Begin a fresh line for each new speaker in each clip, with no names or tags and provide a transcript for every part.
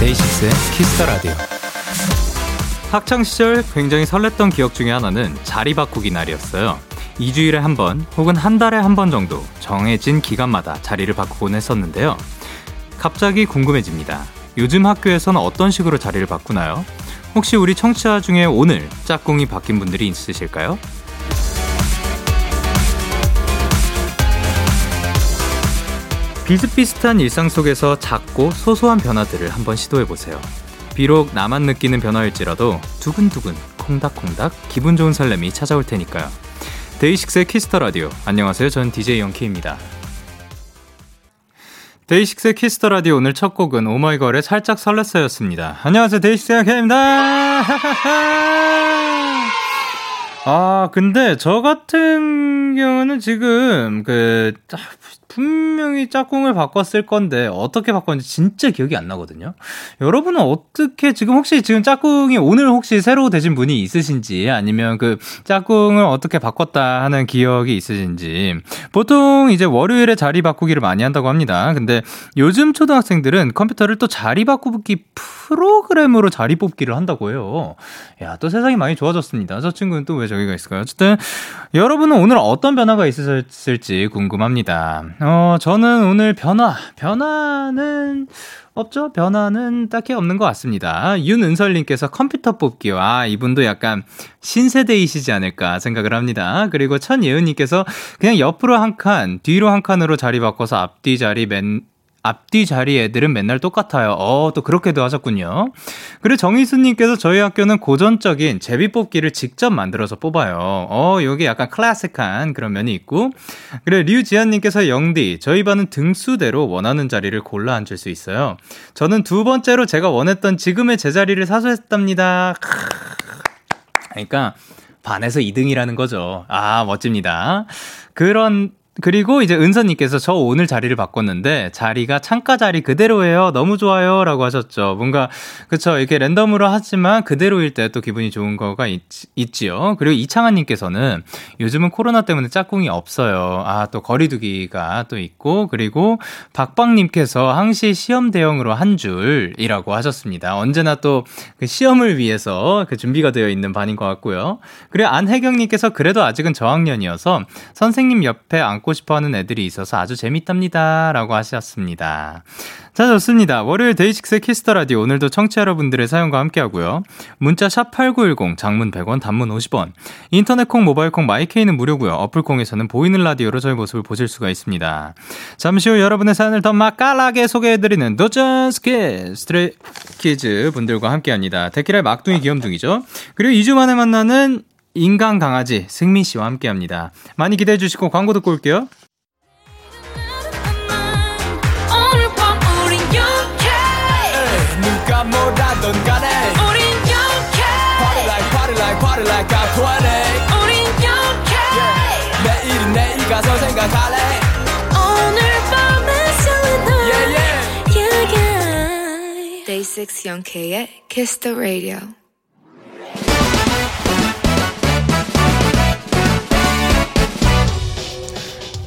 데이식스의 Kiss the Radio. 학창 시절 굉장히 설렜던 기억 중에 하나는 자리 바꾸기 날이었어요. 2주일에 한 번 혹은 한 달에 한 번 정도 정해진 기간마다 자리를 바꾸곤 했었는데요. 갑자기 궁금해집니다. 요즘 학교에서는 어떤 식으로 자리를 바꾸나요? 혹시 우리 청취자 중에 오늘 짝꿍이 바뀐 분들이 있으실까요? 비슷비슷한 일상 속에서 작고 소소한 변화들을 한번 시도해보세요. 비록 나만 느끼는 변화일지라도 두근두근 콩닥콩닥 기분 좋은 설렘이 찾아올 테니까요. 데이식스의 Kiss the Radio. 안녕하세요. 전 DJ Young K입니다. 데이식스의 Kiss the Radio 오늘 첫 곡은 오마이걸의 살짝 설렜어였습니다. 안녕하세요. 데이식스의 Young K입니다. 아, 근데 저 같은 경우는 지금 그 분명히 짝꿍을 바꿨을 건데 어떻게 바꿨는지 진짜 기억이 안 나거든요. 여러분은 어떻게 지금 혹시 지금 짝꿍이 오늘 혹시 새로 되신 분이 있으신지 아니면 그 짝꿍을 어떻게 바꿨다 하는 기억이 있으신지 보통 이제 월요일에 자리 바꾸기를 많이 한다고 합니다. 근데 요즘 초등학생들은 컴퓨터를 또 자리 바꾸기 프로그램으로 자리 뽑기를 한다고 해요. 야, 또 세상이 많이 좋아졌습니다. 저 친구는 또 왜 저기가 있을까요? 어쨌든 여러분은 오늘 어떤 변화가 있으실지 궁금합니다. 어, 저는 오늘 변화, 변화는 없죠? 변화는 딱히 없는 것 같습니다. 윤은설님께서 컴퓨터 뽑기와 이분도 약간 신세대이시지 않을까 생각을 합니다. 그리고 천예은님께서 그냥 옆으로 한 칸, 뒤로 한 칸으로 자리 바꿔서 앞뒤 자리 맨, 앞뒤 자리 애들은 맨날 똑같아요. 어, 또 그렇게도 하셨군요. 그리고 정희수님께서 저희 학교는 고전적인 제비뽑기를 직접 만들어서 뽑아요. 어, 여기 약간 클래식한 그런 면이 있고. 그리고 류지한님께서 영디, 저희 반은 등수대로 원하는 자리를 골라 앉을 수 있어요. 저는 두 번째로 제가 원했던 지금의 제자리를 사수했답니다. 그러니까, 반에서 2등이라는 거죠. 아, 멋집니다. 그런 그리고 이제 은서님께서 저 오늘 자리를 바꿨는데 자리가 창가 자리 그대로예요. 너무 좋아요. 라고 하셨죠. 뭔가, 그쵸. 이렇게 랜덤으로 하지만 그대로일 때 또 기분이 좋은 거가 있, 있지요. 그리고 이창환님께서는 요즘은 코로나 때문에 짝꿍이 없어요. 아, 또 거리두기가 또 있고, 그리고 박박님께서 항시 시험 대형으로 한 줄이라고 하셨습니다. 언제나 또 그 시험을 위해서 그 준비가 되어 있는 반인 것 같고요. 그리고 안혜경님께서 그래도 아직은 저학년이어서 선생님 옆에 앉고 싶어 하는 애들이 있어서 아주 재밌답니다. 라고 하셨습니다. 자, 좋습니다. 월요일 데이식스 Kiss the Radio 오늘도 청취자 여러분들의 사연과 함께 하고요. 문자 샵8910 장문 100원 단문 50원. 인터넷 콩 모바일 콩 마이케이는 무료고요. 어플 콩에서는 보이는 라디오로 저희 모습을 보실 수가 있습니다. 잠시 후 여러분의 사연을 더 맛깔나게 소개해 드리는 도전 스킬 스트레이 키즈 분들과 함께 합니다. 데키라 막둥이 귀염둥이죠. 그리고 2주 만에 만나는 인간 강아지 승민 씨와 함께 합니다. 많이 기대해 주시고 광고 듣고 올게요. 누가 뭐라던 간에. 우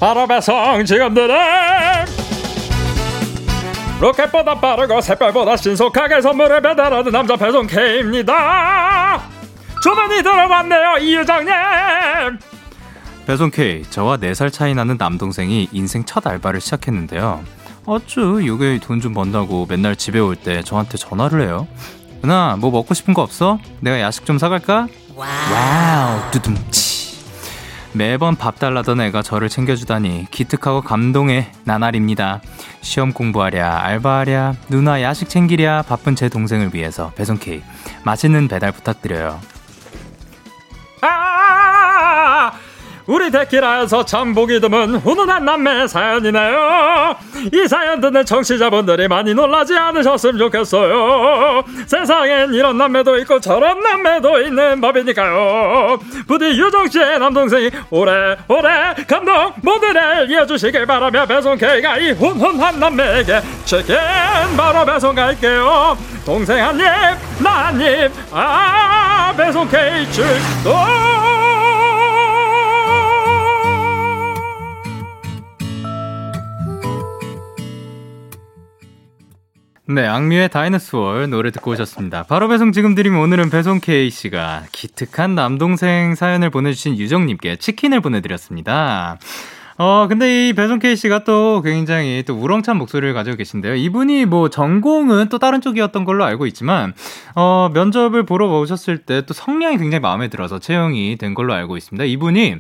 바로 배송 지금들은 로켓보다 빠르고 샛별보다 신속하게 선물을 배달하는 남자 배송 K입니다. 주문이 들어왔네요, 이 유장님. 배송 K, 저와 4살 차이 나는 남동생이 인생 첫 알바를 시작했는데요. 어쭈, 요게 돈 좀 번다고 맨날 집에 올 때 저한테 전화를 해요. 누나, 뭐 먹고 싶은 거 없어? 내가 야식 좀 사갈까? Wow, wow 두둠칫. 매번 밥 달라던 애가 저를 챙겨주다니 기특하고 감동의 나날입니다. 시험 공부하랴, 알바하랴, 누나 야식 챙기랴 바쁜 제 동생을 위해서 배송 케이크 맛있는 배달 부탁드려요.
우리 데키라에서 참 보기 드문 훈훈한 남매 사연이네요. 이 사연 듣는 청취자분들이 많이 놀라지 않으셨으면 좋겠어요. 세상엔 이런 남매도 있고 저런 남매도 있는 법이니까요. 부디 유정 씨의 남동생이 오래오래 감동 모두를 이어주시길 바라며 배송 K가 이 훈훈한 남매에게 치킨 바로 배송 갈게요. 동생 한 입, 나 한 입, 아, 배송 K 출동!
네, 악뮤의 다이너스월 노래 듣고 오셨습니다. 바로 배송 지금 드리면 오늘은 배송 K씨가 기특한 남동생 사연을 보내주신 유정님께 치킨을 보내드렸습니다. 어, 근데 이 배송 K 씨가 또 굉장히 또 우렁찬 목소리를 가지고 계신데요. 이분이 뭐 전공은 또 다른 쪽이었던 걸로 알고 있지만, 어, 면접을 보러 오셨을 때 또 성량이 굉장히 마음에 들어서 채용이 된 걸로 알고 있습니다. 이분이,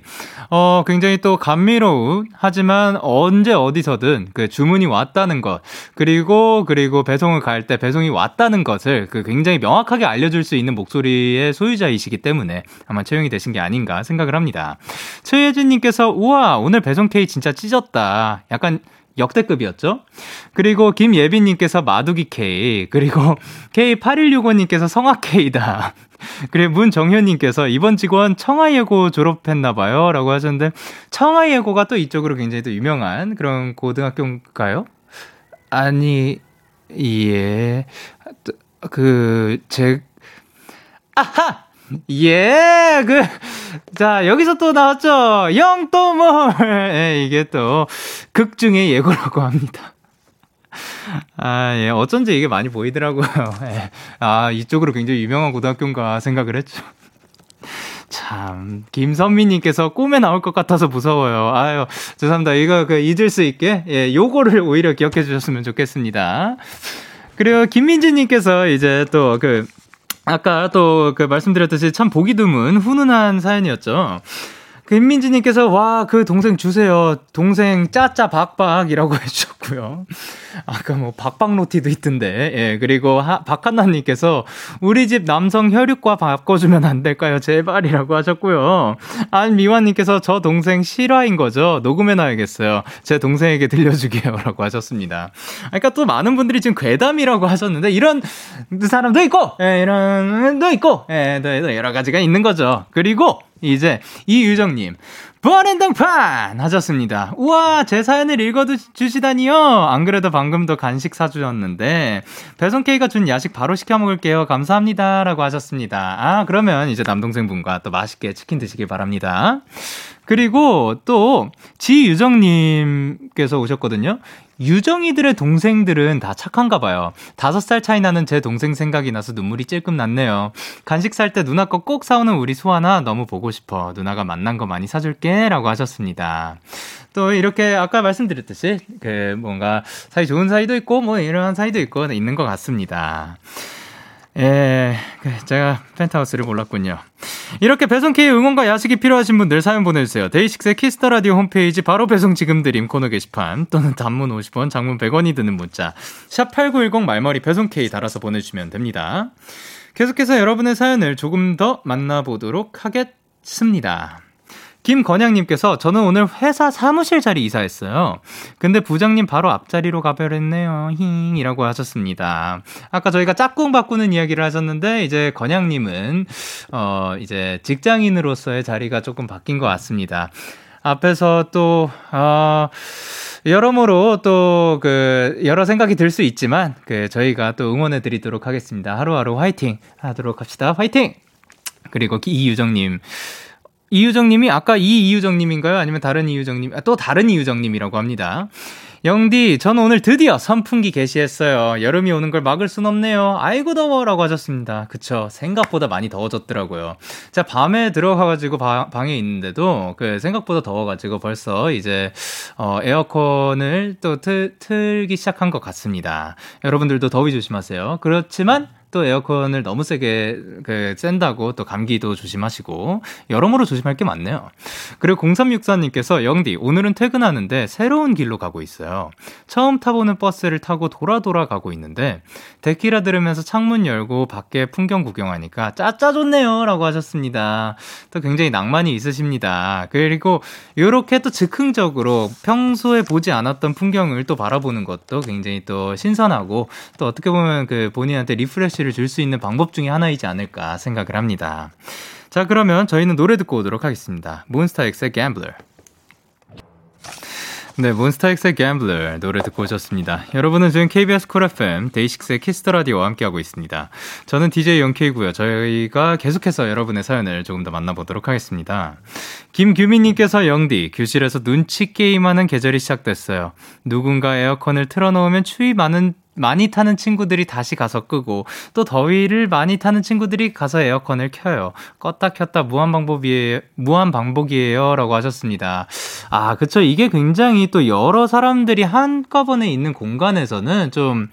어, 굉장히 또 감미로운, 하지만 언제 어디서든 그 주문이 왔다는 것, 그리고, 그리고 배송을 갈 때 배송이 왔다는 것을 그 굉장히 명확하게 알려줄 수 있는 목소리의 소유자이시기 때문에 아마 채용이 되신 게 아닌가 생각을 합니다. 최예진님께서, 우와, 오늘 배송 K 진짜 찢었다. 약간 역대급이었죠? 그리고 김예빈님께서 마두기 K, 그리고 K8165님께서 성악 K다. 그리고 문정현님께서 이번 직원 청하예고 졸업했나봐요. 라고 하셨는데, 청하예고가 또 이쪽으로 굉장히 또 유명한 그런 고등학교인가요? 아니, 예. 그, 제, 아하! 예, 그, 자, 여기서 또 나왔죠. 영또몰. 예, 이게 또, 극 중의 예고라고 합니다. 아, 예, 어쩐지 이게 많이 보이더라고요. 예. 아, 이쪽으로 굉장히 유명한 고등학교인가 생각을 했죠. 참, 김선미님께서 꿈에 나올 것 같아서 무서워요. 아유, 죄송합니다. 이거 그 잊을 수 있게, 예, 요거를 오히려 기억해 주셨으면 좋겠습니다. 그리고 김민지님께서 이제 또 그, 아까 또 그 말씀드렸듯이 참 보기 드문 훈훈한 사연이었죠. 김민지님께서 와 그 동생 주세요. 동생 짜짜 박박이라고 해주셨고요. 아까 뭐 박박로티도 있던데. 예 그리고 하, 박한나님께서 우리 집 남성 혈육과 바꿔주면 안 될까요? 제발이라고 하셨고요. 안미화님께서 저 동생 실화인 거죠. 녹음해놔야겠어요. 제 동생에게 들려주게요라고 하셨습니다. 그러니까 또 많은 분들이 지금 괴담이라고 하셨는데 이런 사람도 있고, 예, 이런 도 있고, 예, 또 여러 가지가 있는 거죠. 그리고 이제 이유정님 부활행동판 하셨습니다. 우와 제 사연을 읽어주시다니요. 안 그래도 방금 도 간식 사주셨는데 배송 K가 준 야식 바로 시켜 먹을게요. 감사합니다라고 하셨습니다. 아 그러면 이제 남동생분과 또 맛있게 치킨 드시길 바랍니다. 그리고 또 지유정님께서 오셨거든요. 유정이들의 동생들은 다 착한가 봐요. 다섯 살 차이 나는 제 동생 생각이 나서 눈물이 찔끔 났네요. 간식 살 때 누나 거 꼭 사오는 우리 소아나 너무 보고 싶어. 누나가 만난 거 많이 사줄게. 라고 하셨습니다. 또 이렇게 아까 말씀드렸듯이 그 뭔가 사이 좋은 사이도 있고 뭐 이런 사이도 있고 있는 것 같습니다. 예, 그 제가 펜트하우스를 몰랐군요. 이렇게 배송K의 응원과 야식이 필요하신 분들 사연 보내주세요. DAY6의 Kiss the Radio 홈페이지 바로 배송 지금 드림 코너 게시판 또는 단문 50원, 장문 100원이 드는 문자 샵 #8910 말머리 배송K 달아서 보내주시면 됩니다. 계속해서 여러분의 사연을 조금 더 만나보도록 하겠습니다. 김건양님께서 저는 오늘 회사 사무실 자리 이사했어요. 근데 부장님 바로 앞자리로 가버렸네요. 힝이라고 하셨습니다. 아까 저희가 짝꿍 바꾸는 이야기를 하셨는데 이제 건양님은 어 이제 직장인으로서의 자리가 조금 바뀐 것 같습니다. 앞에서 또 어. 여러모로 또 그 여러 생각이 들 수 있지만 그 저희가 또 응원해 드리도록 하겠습니다. 하루하루 화이팅 하도록 합시다. 화이팅! 그리고 이유정님 이유정님이 아까 이 이유정님인가요? 아니면 다른 이유정님? 아, 또 다른 이유정님이라고 합니다. 영디, 저는 오늘 드디어 선풍기 개시했어요. 여름이 오는 걸 막을 순 없네요. 아이고 더워라고 하셨습니다. 그쵸. 생각보다 많이 더워졌더라고요. 제가 밤에 들어가가지고 바, 방에 있는데도 그 생각보다 더워가지고 벌써 이제 어, 에어컨을 또 틀, 틀기 시작한 것 같습니다. 여러분들도 더위 조심하세요. 그렇지만 또 에어컨을 너무 세게 그 센다고 또 감기도 조심하시고 여러모로 조심할 게 많네요. 그리고 0364님께서 영디 오늘은 퇴근하는데 새로운 길로 가고 있어요. 처음 타보는 버스를 타고 돌아 돌아 가고 있는데 데키라 들으면서 창문 열고 밖에 풍경 구경하니까 진짜 좋네요라고 하셨습니다. 또 굉장히 낭만이 있으십니다. 그리고 이렇게 또 즉흥적으로 평소에 보지 않았던 풍경을 또 바라보는 것도 굉장히 또 신선하고 또 어떻게 보면 그 본인한테 refresh를 줄 수 있는 방법 중에 하나이지 않을까 생각을 합니다. 자, 그러면 저희는 노래 듣고 오도록 하겠습니다. 몬스타엑스의 Gambler. 네, 몬스타엑스의 Gambler 노래 듣고 오셨습니다. 여러분은 지금 KBS 쿨 FM 데이식스의 키스터 라디오와 함께하고 있습니다. 저는 DJ Young K고요. 저희가 계속해서 여러분의 사연을 조금 더 만나보도록 하겠습니다. 김규민님께서 영디 교실에서 눈치 게임하는 계절이 시작됐어요. 누군가 에어컨을 틀어놓으면 추위 많은 많이 타는 친구들이 다시 가서 끄고 또 더위를 많이 타는 친구들이 가서 에어컨을 켜요. 껐다 켰다 무한 방법이에요. 무한 방법이에요라고 하셨습니다. 아, 그쵸 이게 굉장히 또 여러 사람들이 한꺼번에 있는 공간에서는 좀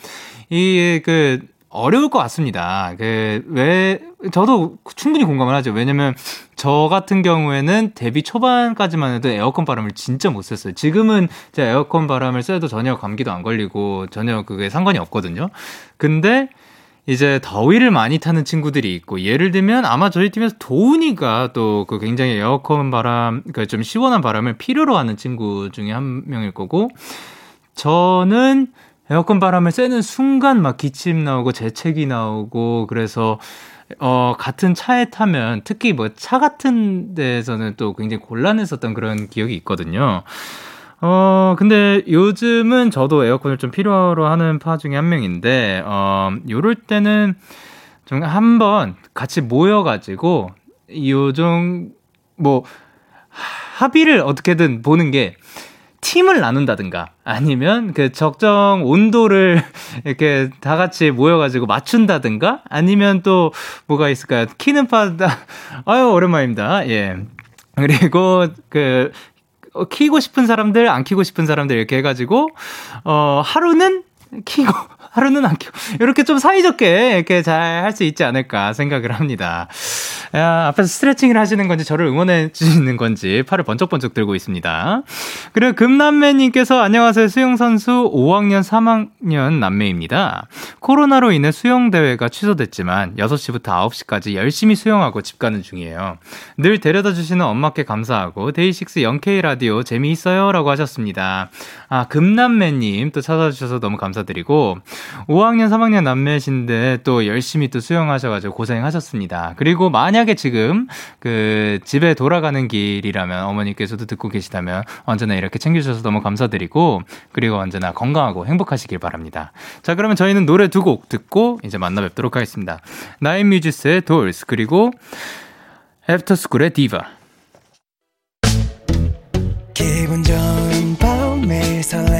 이그 어려울 것 같습니다. 그, 왜, 저도 충분히 공감을 하죠. 왜냐면, 저 같은 경우에는 데뷔 초반까지만 해도 에어컨 바람을 진짜 못 쐈어요. 지금은 제가 에어컨 바람을 쐬도 전혀 감기도 안 걸리고 전혀 그게 상관이 없거든요. 근데, 이제 더위를 많이 타는 친구들이 있고 예를 들면 아마 저희 팀에서 도훈이가 또 그 굉장히 에어컨 바람 그러니까 좀 시원한 바람을 필요로 하는 친구 중에 한 명일 거고 저는 에어컨 바람을 쐬는 순간 막 기침 나오고 재채기 나오고 그래서 어, 같은 차에 타면 특히 뭐 차 같은 데에서는 또 굉장히 곤란했었던 그런 기억이 있거든요. 어, 근데 요즘은 저도 에어컨을 좀 필요로 하는 파 중에 한 명인데, 어, 요럴 때는 좀 한번 같이 모여가지고, 요즘, 뭐, 합의를 어떻게든 보는 게, 팀을 나눈다든가 아니면 그 적정 온도를 이렇게 다 같이 모여가지고 맞춘다든가 아니면 또 뭐가 있을까요? 키는 파다 아유 오랜만입니다. 예. 그리고 그 키고 싶은 사람들 안 키고 싶은 사람들 이렇게 해가지고 어 하루는 키고 하루는 안 키고 이렇게 좀 사이좋게 이렇게 잘 할 수 있지 않을까 생각을 합니다. 야, 앞에서 스트레칭을 하시는 건지 저를 응원해 주시는 건지 팔을 번쩍번쩍 들고 있습니다. 그리고 금남매님께서 안녕하세요. 수영 선수 5학년 3학년 남매입니다. 코로나로 인해 수영 대회가 취소됐지만 6시부터 9시까지 열심히 수영하고 집 가는 중이에요. 늘 데려다 주시는 엄마께 감사하고 데이식스 영케이 라디오 재미있어요. 라고 하셨습니다. 아, 금남매님 또 찾아주셔서 너무 감사 드리고 5학년 3학년 남매신데 또 열심히 또 수영하셔가지고 고생하셨습니다. 그리고 만약에 지금 그 집에 돌아가는 길이라면 어머니께서도 듣고 계시다면 언제나 이렇게 챙겨주셔서 너무 감사드리고 그리고 언제나 건강하고 행복하시길 바랍니다. 자, 그러면 저희는 노래 두 곡 듣고 이제 만나 뵙도록 하겠습니다. 나인뮤지스의 돌스 그리고 애프터스쿨의 디바 기분 좋은 밤 매일 설레는 날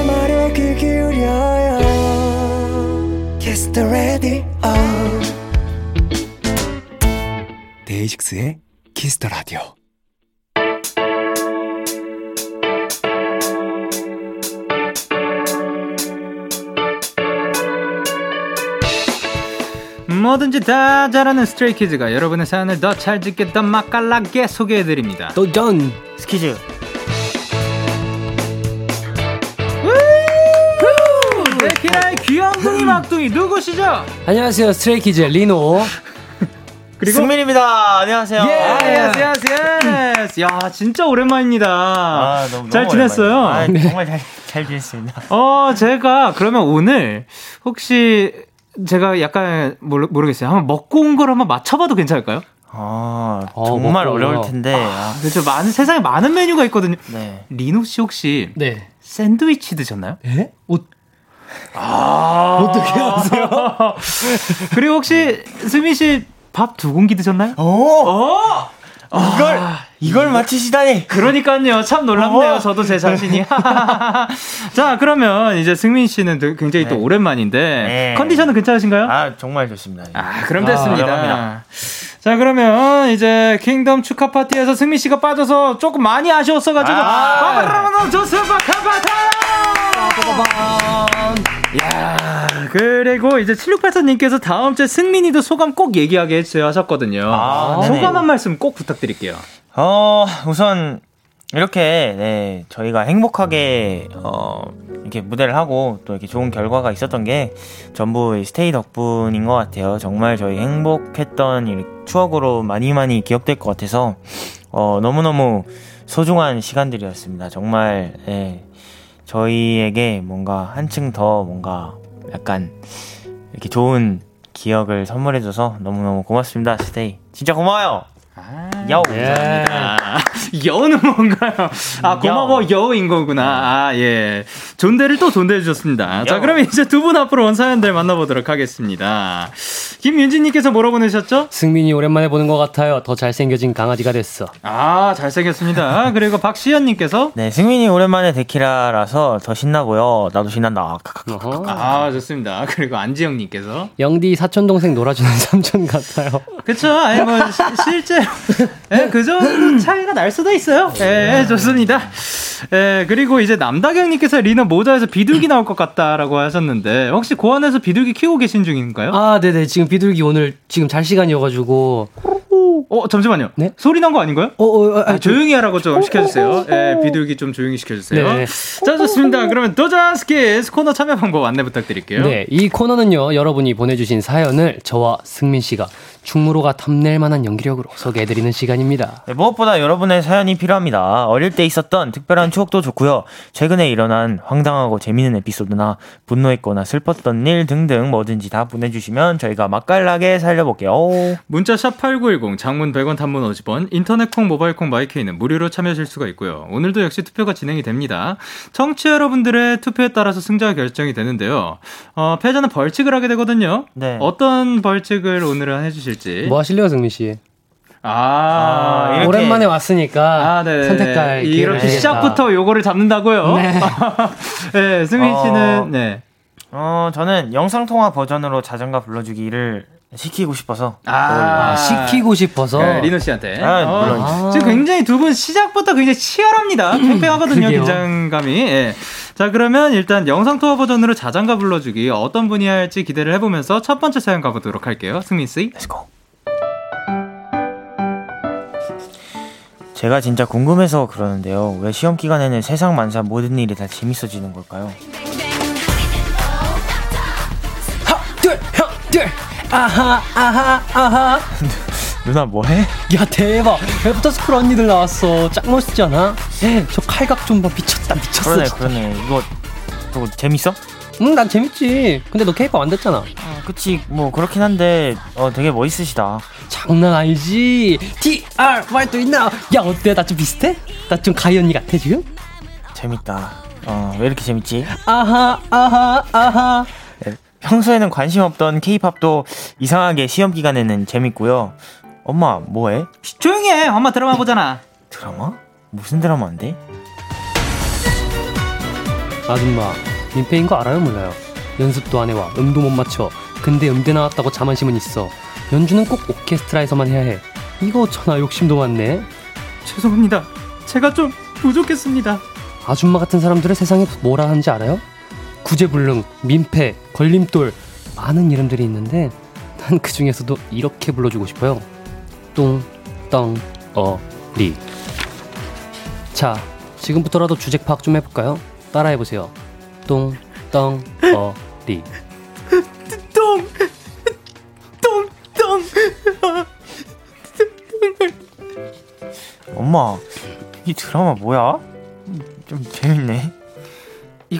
The Radio 데이식스의 Kiss the Radio 뭐든지 다 잘하는 Stray Kids가 여러분의 사연을 더 잘 듣게 더 맛깔나게 소개해드립니다.
도전 스키즈.
키라의 귀염둥이 막둥이 누구시죠?
안녕하세요 Stray Kids 리노.
그리고 승민입니다. 안녕하세요.
예, 안녕하세요. 예. 야, 진짜 오랜만입니다. 아, 너무, 잘 너무 지냈어요?
아, 네. 정말 잘, 잘 지냈습니다.
어, 제가 그러면 오늘 혹시 제가 약간 모르, 모르겠어요. 한번 먹고 온 걸 한번 맞춰봐도 괜찮을까요?
아, 어, 정말. 어려울 텐데. 아,
그렇죠. 많은 세상에 많은 메뉴가 있거든요. 네. 리노 씨 혹시 네. 샌드위치 드셨나요?
예? 옷 아, 어떻게 아세요?
그리고 혹시 스미 씨밥 두 공기 드셨나요?
오! 어? 이걸 아, 이걸 맞히시다니.
그러니까요. 참 놀랍네요. 어. 저도 제 자신이. 자, 그러면 이제 승민 씨는 굉장히 네. 또 오랜만인데 네. 컨디션은 괜찮으신가요?
아, 정말 좋습니다.
아, 그럼 됐습니다. 아, 자, 그러면 이제 킹덤 축하 파티에서 승민 씨가 빠져서 조금 많이 아쉬웠어 가지고 빠바라바라 조스바 카바타! 야, 그리고 이제 7684님께서 다음 주에 승민이도 소감 꼭 얘기하게 해주세요 하셨거든요. 아, 소감 한 말씀 꼭 부탁드릴게요.
어, 우선 이렇게 네, 저희가 행복하게 어, 이렇게 무대를 하고 또 이렇게 좋은 결과가 있었던 게 전부 스테이 덕분인 것 같아요. 정말 저희 행복했던 추억으로 많이 많이 기억될 것 같아서 어, 너무너무 소중한 시간들이었습니다. 정말 네, 저희에게 뭔가 한층 더 뭔가 약간 이렇게 좋은 기억을 선물해줘서 너무너무 고맙습니다. 스테이. 진짜 고마워요! 아, 여우. 예.
여우는 뭔가요? 아, 고마워, 여우 인 거구나. 아, 예. 존대를 또 존대해 주셨습니다. 여우. 자, 그러면 이제 두 분 앞으로 온 사연들 만나보도록 하겠습니다. 김윤진님께서 뭐라고 보내셨죠?
승민이 오랜만에 보는 것 같아요. 더 잘생겨진 강아지가 됐어.
아, 잘생겼습니다. 그리고 박시현님께서
네, 승민이 오랜만에 데키라라서 더 신나 보여. 나도 신난다.
아, 좋습니다. 그리고 안지영님께서
영디 사촌 동생 놀아주는 삼촌 같아요.
그쵸? 아니 뭐 시, 실제로 네, 그 정도 차이가 날 수도 있어요. 예, 네, 좋습니다. 예, 그리고 이제 남다경님께서 리너 모자에서 비둘기 나올 것 같다라고 하셨는데 혹시 고안에서 비둘기 키우고 계신 중인가요?
아, 네네. 지금 비둘기 오늘 지금 잘 시간이어가지고.
어, 잠시만요. 네? 소리 난 거 아닌가요? 어, 어, 아, 아, 조용히 하라고 좀 시켜주세요. 예, 비둘기 좀 조용히 시켜주세요. 네. 자, 좋습니다. 그러면 도전 스키스 코너 참여 방법 안내 부탁드릴게요.
네, 이 코너는요, 여러분이 보내주신 사연을 저와 승민 씨가 충무로가 탐낼 만한 연기력으로 소개해드리는 시간입니다.
네, 무엇보다 여러분의 사연이 필요합니다. 어릴 때 있었던 특별한 추억도 좋고요. 최근에 일어난 황당하고 재미있는 에피소드나 분노했거나 슬펐던 일 등등 뭐든지 다 보내주시면 저희가 맛깔나게 살려볼게요.
문자 샵 #8910 장문 100원, 단문 50원, 인터넷 콩, 모바일 콩, 마이케이는 무료로 참여하실 수가 있고요. 오늘도 역시 투표가 진행이 됩니다. 청취 여러분들의 투표에 따라서 승자가 결정이 되는데요. 어, 패자는 벌칙을 하게 되거든요. 네. 어떤 벌칙을 오늘은 해주실? 해주실지.
뭐 하실래요, 승민 씨?
아,
아 오랜만에 왔으니까 아, 네. 선택할
이렇게 시작부터 요거를 잡는다고요? 네, 네 승민 씨는 어, 네.
어, 저는 영상 통화 버전으로 자장가 불러주기를 시키고 싶어서.
아, 아 시키고 싶어서.
네, 리노 씨한테. 아, 어, 아. 지금 굉장히 두 분 시작부터 굉장히 치열합니다. 팽팽하거든요, 긴장감이. 예. 자, 그러면 일단 영상 투어 버전으로 자장가 불러주기 어떤 분이 할지 기대를 해보면서 첫 번째 사연 가보도록 할게요. 승민 씨.
Let's go. 제가 진짜 궁금해서 그러는데요. 왜 시험 기간에는 세상 만사 모든 일이 다 재밌어지는 걸까요?
아하, 아하, 아하.
누나 뭐해?
야 대박 After School 언니들 나왔어 짱 멋있지 않아? 저 칼각 좀 봐 미쳤다 미쳤어
그러네 그러네 이거 저거 재밌어?
응 난 재밌지 근데 너 케이팝 안 듣잖아
아, 그치 뭐 그렇긴 한데 어 되게 멋있으시다
장난 아니지 TR 말도 있나 야 어때 나 좀 비슷해? 나 좀 가희 언니 같아 지금?
재밌다 어 왜 이렇게 재밌지?
아하 아하 아하
네, 평소에는 관심 없던 케이팝도 이상하게 시험 기간에는 재밌고요. 엄마 뭐해?
조용히 해. 엄마 드라마 보잖아.
드라마? 무슨 드라마인데?
아줌마 민폐인 거 알아요 몰라요? 연습도 안 해와 음도 못 맞춰 근데 음대 나왔다고 자만심은 있어. 연주는 꼭 오케스트라에서만 해야 해. 이거 전화 욕심도 많네.
죄송합니다. 제가 좀 부족했습니다.
아줌마 같은 사람들의 세상에 뭐라 하는지 알아요? 구제불능, 민폐, 걸림돌 많은 이름들이 있는데 난 그 중에서도 이렇게 불러주고 싶어요 똥, 떵, 어, 리. 자, 지금부터라도 주제 파악 좀 해볼까요? 따라해보세요. 똥, 떵, 어, 리.
똥, 똥, 똥.
엄마, 이 드라마 뭐야? 좀 재밌네.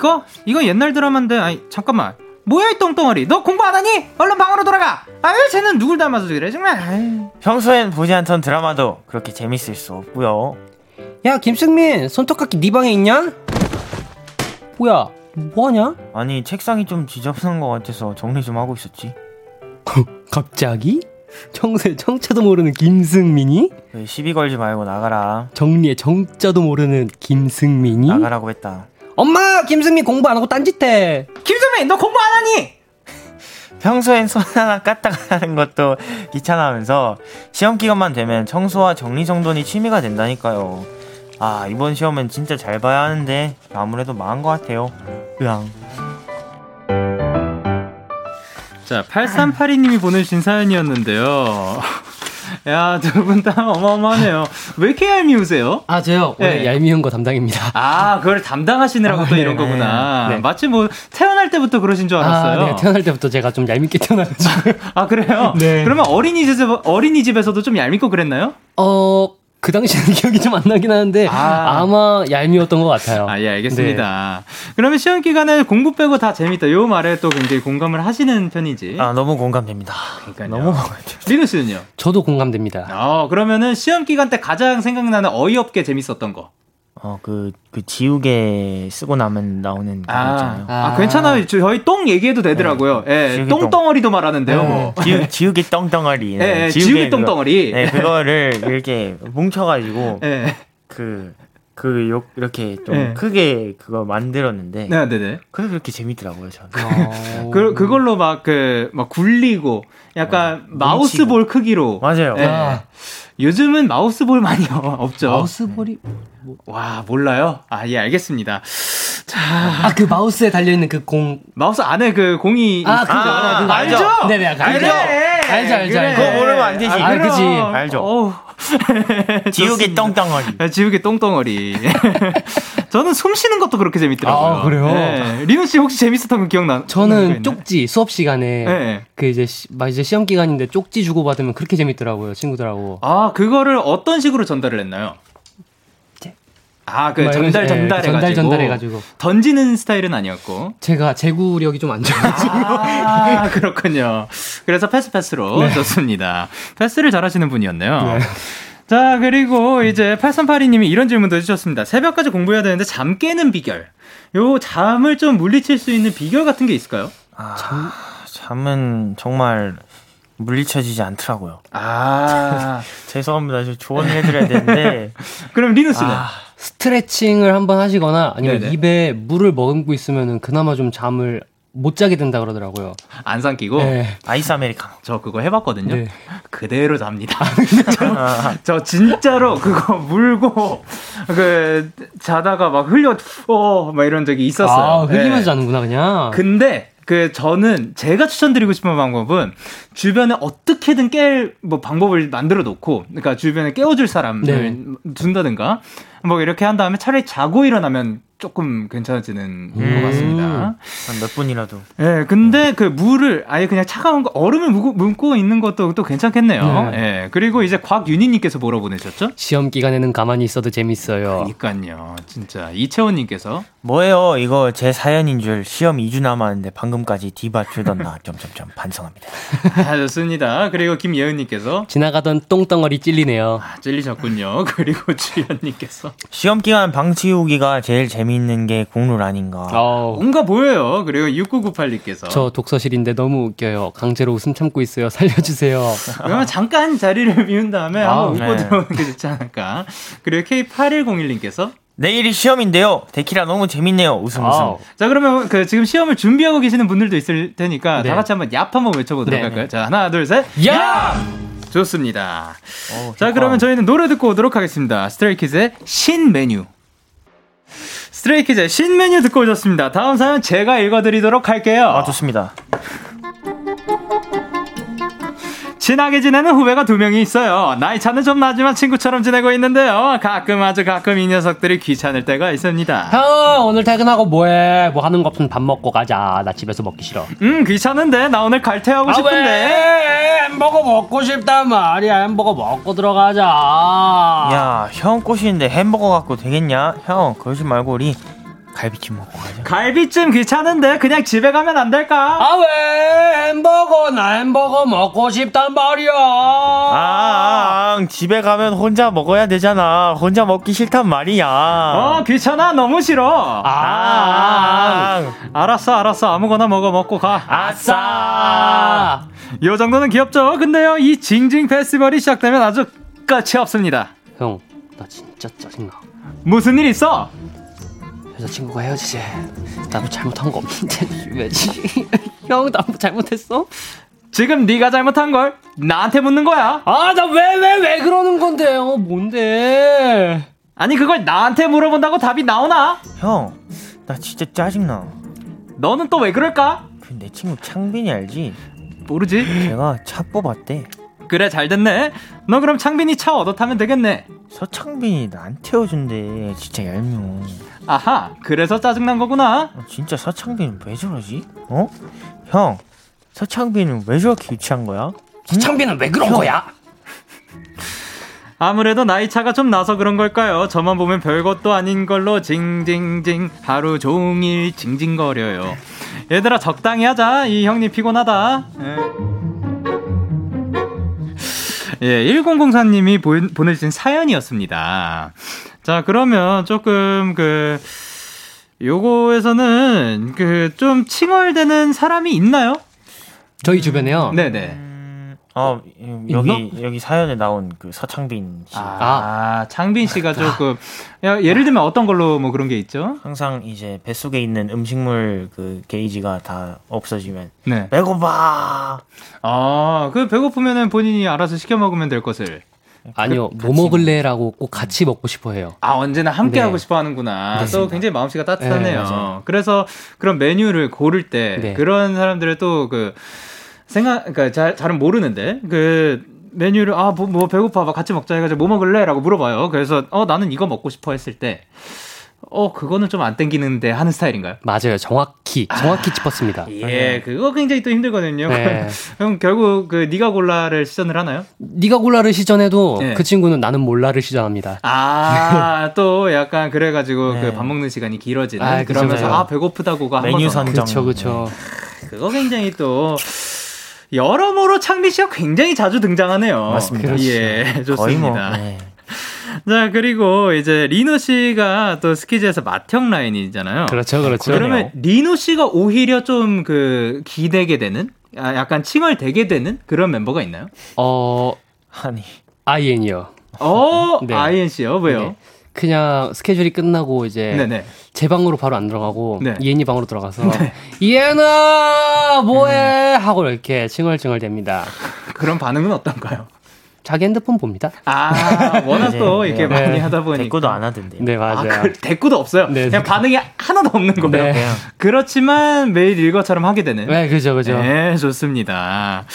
이거? 이거 옛날 드라마인데, 아니, 잠깐만. 뭐야 이 똥덩어리 너 공부 안 하니? 얼른 방으로 돌아가 아유 쟤는 누굴 닮아서 그래 정말 아유.
평소엔 보지 않던 드라마도 그렇게 재밌을 수 없고요
야 김승민 손톱깎이 네 방에 있냐? 뭐야 뭐하냐?
아니 책상이 좀 지저분한 것 같아서 정리 좀 하고 있었지
갑자기? 청소에 청자도 모르는 김승민이?
그 시비 걸지 말고 나가라.
정리에 정자도 모르는 김승민이?
나가라고 했다.
엄마! 김승민 공부 안 하고 딴짓해!
김수민, 너 공부 안 하니?
평소엔 손 하나 까딱 하는 것도 귀찮아하면서 시험 기간만 되면 청소와 정리정돈이 취미가 된다니까요. 아, 이번 시험은 진짜 잘 봐야 하는데 아무래도 망한 것 같아요. 으앙.
자, 8382님이 보내주신 사연이었는데요. 야, 두 분 다 어마어마하네요. 왜 이렇게 얄미우세요?
아, 저요?
네.
얄미운 거 담당입니다.
아, 그걸 담당하시느라고
아,
또
네,
이런
네,
거구나.
네.
마치 뭐, 태어날 때부터 그러신 줄 알았어요.
아, 네. 태어날 때부터 제가 좀 얄밉게 태어나가지고.
아, 그래요?
네.
그러면 어린이집에서, 어린이집에서도 좀 얄밉고 그랬나요?
어, 그 당시에는 기억이 좀 안 나긴 하는데,
아.
아. 마 얄미웠던 것 같아요.
아, 예, 알겠습니다. 그러면 시험 기간에 공부 빼고 다 재밌다. 요 말에 또 굉장히 공감을 하시는 편이지.
아, 너무 공감됩니다.
그러니까요.
너무 공감돼요.
리누 씨는요?
저도 공감됩니다.
어, 그러면은 시험 기간 때 가장 생각나는 어이없게 재밌었던 거.
어, 그, 그 지우개 쓰고 나면 나오는 그거
아,
있잖아요.
아,
아.
괜찮아요. 저- 저희 똥 얘기해도 되더라고요. 예,
지우개
똥덩어리도 말하는데요.
네.
뭐.
지우, 지우개 똥덩어리.
예, 예, 지우개 똥덩어리.
네, 그거를 이렇게 뭉쳐가지고,
예.
그, 그, 요, 이렇게 좀
네.
크게 그거 만들었는데,
네, 네, 네.
그게 그렇게 재밌더라고요, 저는.
어.
그, 그걸로 막 그, 막 굴리고, 약간 마우스볼 크기로.
맞아요.
예.
아.
요즘은 마우스볼 많이 없죠.
마우스볼이,
와, 몰라요? 아, 예, 알겠습니다. 자,
아, 그 마우스에 달려 있는 그 공.
마우스 안에 그 공이.
아,
있-
그거,
아,
그거
알죠?
네네, 알죠.
알죠?
알죠, 알죠,
그래.
알죠.
그거 모르면 안 되지.
아. 그지.
알죠.
어우.
지우개. 똥덩어리.
아, 지우개 똥덩어리. 저는 숨 쉬는 것도 그렇게 재밌더라고요.
아, 그래요?
네. 리노 씨 혹시 재밌었던 거 기억나?
저는 쪽지, 수업 시간에.
네.
그 이제, 시, 막 이제 시험 기간인데 쪽지 주고 받으면 그렇게 재밌더라고요, 친구들하고.
아, 그거를 어떤 식으로 전달을 했나요? 아, 그 전달
식- 예,
전달해 가지고.
전달 전달해 가지고.
던지는 스타일은 아니었고.
제가 제구력이 좀 안 좋아가지고.
아, 그렇군요. 그래서 패스 패스로
네.
좋습니다. 패스를 잘하시는 분이었네요.
네.
자, 그리고 이제 8382님이 이런 질문도 해주셨습니다. 새벽까지 공부해야 되는데 잠 깨는 비결. 요 잠을 좀 물리칠 수 있는 비결 같은 게 있을까요?
아, 잠은 정말 물리쳐지지 않더라고요.
아,
죄송합니다. 저 조언을 해드려야 되는데.
그럼 리누 씨는?
아,
스트레칭을 한번 하시거나 아니면
네네.
입에 물을 머금고 있으면은 그나마 좀 잠을 못 자게 된다 그러더라고요.
안 삼키고?
네.
아이스 아메리카노.
저 그거 해봤거든요.
네.
그대로 잡니다. 저, 저 진짜로 그거 물고 그 자다가 막 흘려 어막 이런 적이 있었어요.
아, 흘리면서
네.
자는구나, 그냥.
근데 그 저는 제가 추천드리고 싶은 방법은 주변에 어떻게든 깰 뭐 방법을 만들어 놓고 그러니까 주변에 깨워줄 사람을
네.
둔다든가 뭐 이렇게 한 다음에 차라리 자고 일어나면 조금 괜찮아지는
음.
것 같습니다.
한 몇 분이라도.
예, 근데 그 물을 아예 그냥 차가운 거 얼음을 묻고, 묻고 있는 것도 또 괜찮겠네요.
네.
예, 그리고 이제 곽윤희님께서 뭐라 보내셨죠?
시험 기간에는 가만히 있어도 재밌어요.
그러니까요, 진짜 이채원님께서
뭐예요? 이거 제 사연인 줄 시험 2주 남았는데 방금까지 디바 주던 나 점점점 반성합니다.
아, 좋습니다. 그리고 김예은님께서
지나가던 똥덩어리 찔리네요.
아, 찔리셨군요. 그리고 주연님께서
시험 기간 방치우기가 제일 재 미있는 게 공룰 아닌가.
어,
뭔가 보여요. 그리고 6998님께서
저 독서실인데 너무 웃겨요. 강제로 웃음 참고 있어요. 살려주세요.
그러면 잠깐 자리를 비운 다음에
아,
한번 웃고
네.
들어오는 게 좋지 않을까. 그리고 K8101님께서
내일이 시험인데요. 데키라 너무 재밌네요. 웃음 웃음.
아우.
자 그러면 그 지금 시험을 준비하고 계시는 분들도 있을 테니까
네.
다 같이 한번 얍 한번 외쳐보도록
네.
할까요? 자 하나 둘 셋.
야!
좋습니다.
어,
자. 그러면 저희는 노래 듣고 오도록 하겠습니다. Stray Kids의 신메뉴. Stray Kids의 신메뉴 듣고 오셨습니다. 다음 사연 제가 읽어드리도록 할게요.
아 좋습니다.
친하게 지내는 후배가 두 명이 있어요. 나이 차는 좀 나지만 친구처럼 지내고 있는데요. 가끔 아주 가끔 이 녀석들이 귀찮을 때가 있습니다.
형 오늘 퇴근하고 뭐해? 뭐 하는 거 없으면 밥 먹고 가자. 나 집에서 먹기 싫어.
음 귀찮은데 나 오늘 칼퇴하고 싶은데.
왜? 햄버거 먹고 싶단 말이야. 햄버거 먹고 들어가자.
야, 형 꼬시는데 햄버거 갖고 되겠냐? 형, 그러지 말고 우리 갈비찜 먹고 가자.
갈비찜 귀찮은데 그냥 집에 가면 안 될까?
아 왜? 햄버거 나 햄버거 먹고 싶단 말이야.
아, 아, 집에 가면 혼자 먹어야 되잖아. 혼자 먹기 싫단 말이야.
어 귀찮아 너무 싫어.
아.
알았어 알았어 아무거나 먹어 먹고 가.
아싸.
요 정도는 귀엽죠? 근데요, 이 징징 페스티벌이 시작되면 아주 끝이 없습니다.
형, 나 진짜 짜증나.
무슨 일 있어?
여자친구가 헤어지지. 나도 잘못한 거 없는데 왜지? 형, 나 뭐 잘못했어?
지금 네가 잘못한 걸 나한테 묻는 거야.
아, 나 왜 왜 왜 그러는 건데요? 뭔데?
아니 그걸 나한테 물어본다고 답이 나오나?
형, 나 진짜 짜증나.
너는 또 왜 그럴까?
그 내 친구 창빈이 알지?
모르지.
걔가 차 뽑았대.
그래 잘 됐네. 너 그럼 창빈이 차 얻어 타면 되겠네.
서창빈이 난 태워준대. 진짜 얄미워.
아하, 그래서 짜증난 거구나.
어, 진짜 서창빈은 왜 저러지? 어? 형, 서창빈은 왜 저렇게 유치한 거야?
창빈은 왜 그런 거야?
아무래도 나이 차가 좀 나서 그런 걸까요? 저만 보면 별것도 아닌 걸로 징징징 하루 종일 징징거려요. 얘들아 적당히 하자. 이 형님 피곤하다. 예, 예 1004님이 보, 보내주신 사연이었습니다. 자, 그러면 조금 그 요거에서는 그 좀 칭얼대는 사람이 있나요?
저희 주변에요.
네네.
음, 어, 여기, 여기 사연에 나온 그 서창빈 씨.
아, 창빈 씨가 조금 야, 예를 들면 어떤 걸로 뭐 그런 게 있죠?
항상 이제 뱃속에 있는 음식물 그 게이지가 다 없어지면
네.
배고파.
아, 그 배고프면은 본인이 알아서 시켜 먹으면 될 것을.
아니요, 그뭐 먹을래라고 꼭 같이 먹고 싶어 해요.
아, 언제나 함께
네.
하고 싶어 하는구나. 또. 굉장히 마음씨가 따뜻하네요.
네.
그래서 그런 메뉴를 고를 때
네.
그런 사람들을 또그 생각, 그러니까 잘, 잘은 모르는데 그 메뉴를 아, 뭐, 뭐 배고파 봐. 같이 먹자 해가지고 뭐 먹을래? 라고 물어봐요. 그래서 어, 나는 이거 먹고 싶어 했을 때 어, 그거는 좀 안 땡기는데 하는 스타일인가요?
맞아요, 정확히 정확히 짚었습니다.
예, 그거 굉장히 또 힘들거든요.
네.
그럼 결국 그 니가 골라를 시전을 하나요?
네가 골라를 시전해도
네.
그 친구는 나는 몰라를 시전합니다.
아, 또 약간 그래가지고
네.
그밥 먹는 시간이 길어지는
아,
그러면서
그쵸.
아 배고프다고가 한
메뉴. 선정.
그렇죠, 그렇죠.
그거 굉장히 또 여러모로 창빈 씨가 굉장히 자주 등장하네요.
맞습니다.
그렇죠.
예,
거의
좋습니다.
뭐. 네.
자 그리고 이제 리노 씨가 또 스키즈에서 맏형 라인이잖아요.
그렇죠, 그렇죠.
그러면 리노 씨가 오히려 좀 그 기대게 되는, 아, 약간 칭얼대게 되는 그런 멤버가 있나요?
어
아니.
IN이요.
어,
네.
INC요? 왜요?
네. 그냥 스케줄이 끝나고 이제
네네.
제 방으로 바로 안 들어가고
네.
이엔이 방으로 들어가서 이엔아 뭐해 하고 이렇게 칭얼칭얼댑니다.
그런 반응은 어떤가요?
자기 핸드폰 봅니다.
아, 워낙
이제
또 이렇게
네.
많이 하다 보니까.
대꾸도 안 하던데요.
네
아,
맞아요.
그 대꾸도 없어요.
네.
그냥 반응이 하나도 없는 거예요.
네.
그렇지만 매일 일과처럼 하게 되는.
네 그죠 그죠.
네, 좋습니다.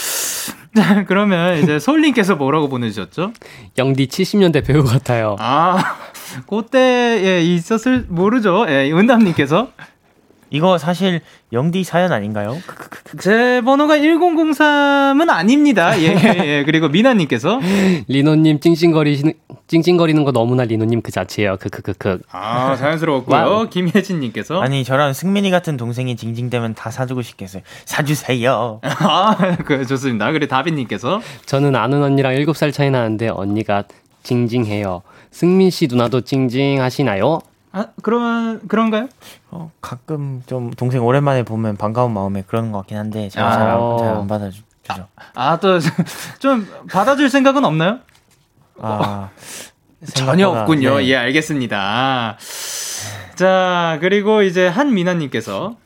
자, 그러면 이제 솔님께서 뭐라고 보내주셨죠?
영디 70년대 배우 같아요.
아, 그때에 있었을, 모르죠. 예, 은담님께서.
이거 사실 영디 사연 아닌가요?
제 번호가 1003은 아닙니다. 예, 예, 예. 그리고 미나님께서.
리노님 찡찡거리시는 찡찡거리는 거 너무나 리노님 그 자체예요. 크크크크.
아, 자연스러웠고요. 김혜진님께서.
아니 저랑 승민이 같은 동생이 징징대면 다 사주고 싶겠어요. 사주세요.
아, 그, 좋습니다. 그리고 다빈님께서.
저는 아는 언니랑 7살 차이 나는데 언니가 징징해요. 승민 씨 누나도 징징하시나요?
아, 그러면, 그런가요?
어, 가끔 좀 동생 오랜만에 보면 반가운 마음에 그러는 것 같긴 한데 제가
아.
잘안 받아주죠.
아, 또, 좀, 받아줄 생각은 없나요?
아
전혀
생각보다,
없군요.
네.
예, 알겠습니다. 자, 그리고 이제 한미나님께서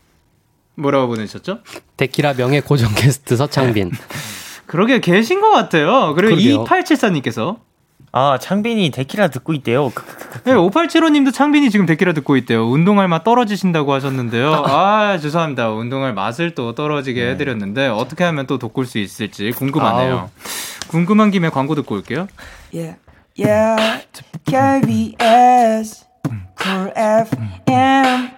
뭐라고 보내셨죠?
데키라 명예 고정 게스트 서창빈.
그러게 계신 것 같아요. 그리고
그러게요.
2874님께서
아 창빈이 데키라 듣고 있대요.
네, 5875님도 창빈이 지금 데키라 듣고 있대요. 운동할 맛 떨어지신다고 하셨는데요. 아, 죄송합니다. 운동할 맛을 또 떨어지게
네.
해드렸는데 어떻게 하면 또 돋굴 수 있을지 궁금하네요. 궁금한 김에 광고 듣고 올게요.
Yeah, yeah. KBS, Cool FM,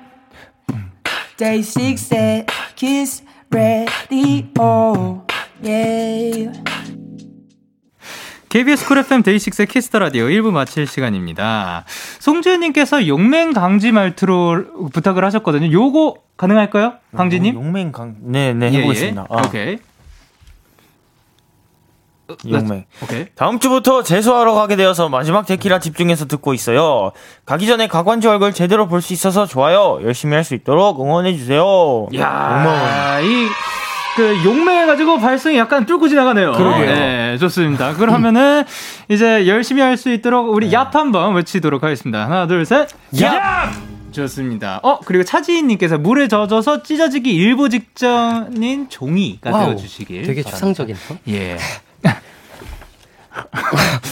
DAY6의 Kiss the Radio. Yeah.
KBS 쿨 FM 데이식스의 키스터 라디오 1부 마칠 시간입니다. 송주현님께서 용맹 강지 말투로 부탁을 하셨거든요. 요거 가능할까요? 강지님?
용맹 강. 네네
예,
해보겠습니다.
예.
아,
오케이.
용맹.
오케이.
다음 주부터 재수하러 가게 되어서 마지막 데키라 집중해서 듣고 있어요. 가기 전에 가관지 얼굴 제대로 볼 수 있어서 좋아요. 열심히 할 수 있도록 응원해 주세요.
야, 이 그 용맹해가지고 발성이 약간 뚫고 지나가네요.
그러게요.
네, 좋습니다. 그러면은 이제 열심히 할 수 있도록 우리 얍 한번 외치도록 하겠습니다. 하나, 둘, 셋. 얍! 좋습니다. 어, 그리고 차지인님께서 물에 젖어서 찢어지기 일보 직전인 종이가
와우,
되어주시길.
되게. 추상적인. 어?
예.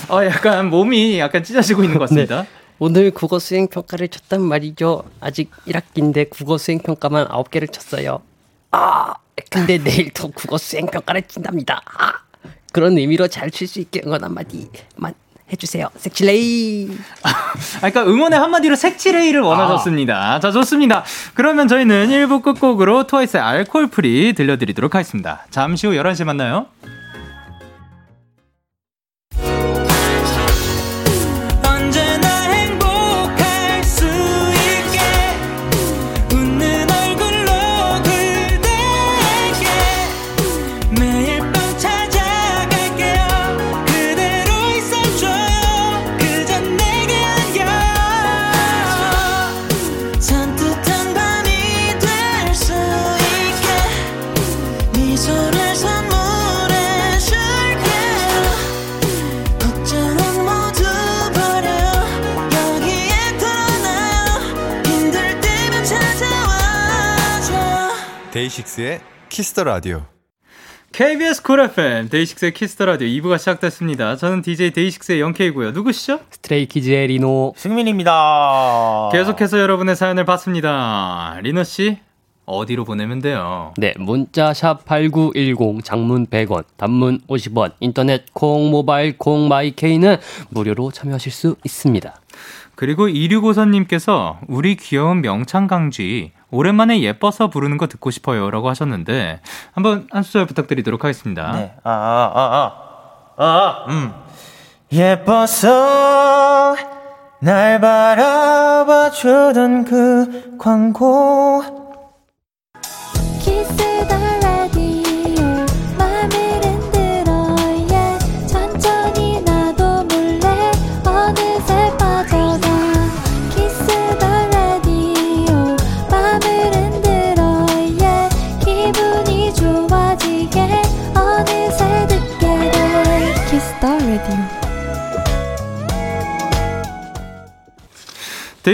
어, 약간 몸이 약간 찢어지고 있는 것 같습니다.
오늘 국어 수행 평가를 쳤단 말이죠. 아직 1학기인데 국어 수행 평가만 9개를 쳤어요. 아, 근데 내일 또 국어 수행 평가를 친답니다. 아, 그런 의미로 잘 칠 수 있게 응원 한마디만 해주세요. 섹칠레이.
아, 그러니까 응원의 한마디로 색칠레이를 원하셨습니다. 자, 좋습니다. 그러면 저희는 1부 끝곡으로 TWICE의 Alcohol-Free 들려드리도록 하겠습니다. 잠시 후 11시에 만나요.
DAY6의 Kiss the Radio.
KBS 쿨 FM 데이식스의 키스터 라디오 2부가 시작됐습니다. 저는 DJ 데이식스의 영케이고요. 누구시죠?
Stray Kids의 리노.
승민입니다.
계속해서 여러분의 사연을 받습니다. 리노 씨 어디로 보내면 돼요?
네, 문자 샵 8910 장문 100원, 단문 50원, 인터넷 콩, 모바일 콩, my K는 무료로 참여하실 수 있습니다.
그리고 2654님께서 우리 귀여운 명창강쥐 오랜만에 예뻐서 부르는 거 듣고 싶어요 라고 하셨는데 한번 한 소절 부탁드리도록 하겠습니다.
네. 아, 아, 아, 아. 아, 음. 예뻐서 날 바라봐 주던 그 광고.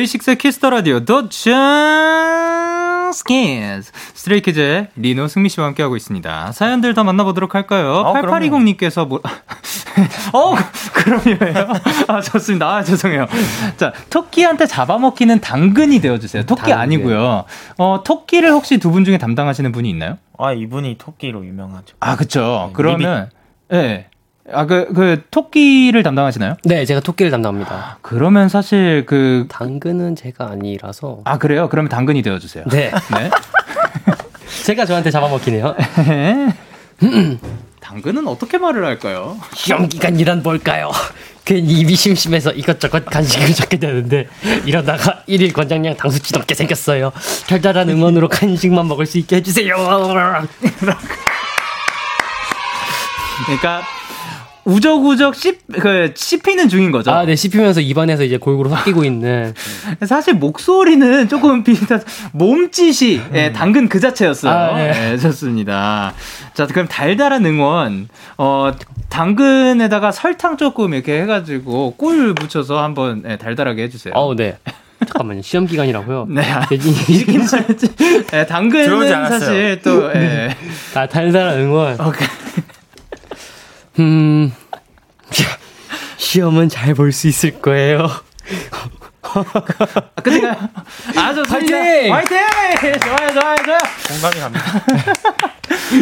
데이식스의 키스터 라디오 더 찬스킨스 스트레이키즈의 리노 승미 씨와 함께하고 있습니다. 사연들 더 만나보도록 할까요?
어,
8820님께서 뭐 어, 그럼요요. 아, 좋습니다. 아, 죄송해요. 자, 토끼한테 잡아먹히는 당근이 되어주세요. 토끼
당근.
아니고요. 어, 토끼를 혹시 두 분 중에 담당하시는 분이 있나요?
아, 이분이 토끼로 유명하죠.
아, 그쵸.
네,
그러면, 예. 네. 아, 그, 그, 토끼를 담당하시나요?
네, 제가 토끼를 담당합니다.
그러면 사실 그,
당근은 제가 아니라서.
아, 그래요? 그러면 당근이 되어주세요.
네,
네.
제가 저한테 잡아먹히네요.
당근은 어떻게 말을 할까요?
시험 기간이란 뭘까요? 괜히 입이 심심해서 이것저것 간식을 적게 되는데 이러다가 일일 권장량 당수치 넘게 생겼어요. 달달한 응원으로 간식만 먹을 수 있게 해주세요.
그러니까 우적우적 씹, 그, 씹히는 중인 거죠.
아, 네, 씹히면서 입안에서 이제 골고루 섞이고 있는.
사실 목소리는 조금 비슷한, 몸짓이, 예, 당근 그 자체였어요.
아, 네.
예, 좋습니다. 자, 그럼 달달한 응원, 어, 당근에다가 설탕 조금 이렇게 해가지고 꿀 묻혀서 한번 예, 달달하게 해주세요.
어우, 네. 잠깐만요. 시험 기간이라고요?
네. 아, 이렇게 말했지. 예,
들어오지
당근은. 사실 또, 예.
아, 달달한 응원.
오케이.
음, 시험은 잘 볼 수 있을 거예요.
아, 끝인가요? 아, 좋습니다.
화이팅!
화이팅! 좋아요, 좋아요, 좋아요.
공감이 갑니다.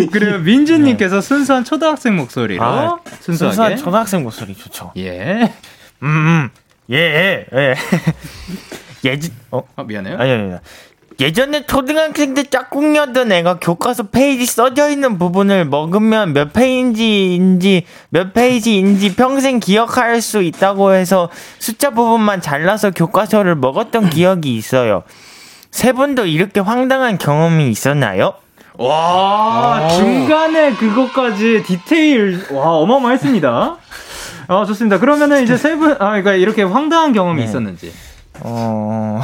그리고 민주님께서 순수한 초등학생 목소리로
아,
순수하게.
순수한 초등학생 목소리 좋죠.
예.
음, 음. 예, 예, 예. 예지, 어?
아, 미안해요.
아니, 아니, 아니. 예전에 초등학생 때 짝꿍이었던 애가 교과서 페이지 써져 있는 부분을 먹으면 몇 페이지인지 몇 페이지인지 평생 기억할 수 있다고 해서 숫자 부분만 잘라서 교과서를 먹었던 기억이 있어요. 세 분도 이렇게 황당한 경험이 있었나요?
와, 중간에 그것까지 디테일, 와, 어마어마했습니다. 아, 좋습니다. 그러면은 이제 세 분, 아, 그러니까 이렇게 황당한 경험이
네.
있었는지.
어,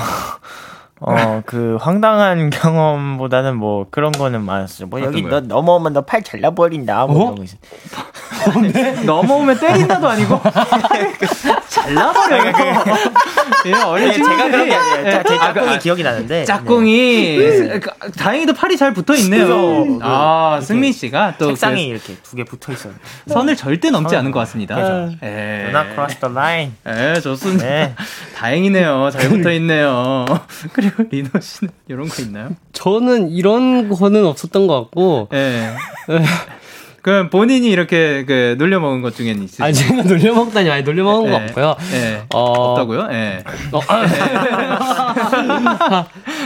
어, 그, 황당한 경험보다는 뭐, 그런 거는 많았어요. 뭐, 여기
거요?
너 넘어오면 너 팔 잘라버린다. 뭐, 이런 거 있어요.
넘어오면 때린다도 아니고 잘라버려요. 예, 어린
네, 제가 그런 게 아니에요.
예.
자, 제
아, 그,
짝꿍이
아,
기억이 나는데.
짝꿍이 그, 다행히도 팔이 잘 붙어 있네요. 아 승민 씨가 또
책상에
그
이렇게 두 개 붙어 있어요.
선을 절대 넘지 않은 것 같습니다.
그죠.
예.
Do not cross the line.
예, 좋습니다.
네.
다행이네요. 잘 붙어 있네요. 그리고 리노 씨는 이런 거 있나요?
저는 이런 거는 없었던 것 같고
예. 그럼 본인이 이렇게 그 놀려 먹은 것 중에는 있으세요?
아니 제가 놀려 먹다니 많이 놀려 먹은 거
예.
없고요.
예.
어,
없다고요? 예.
어, 아.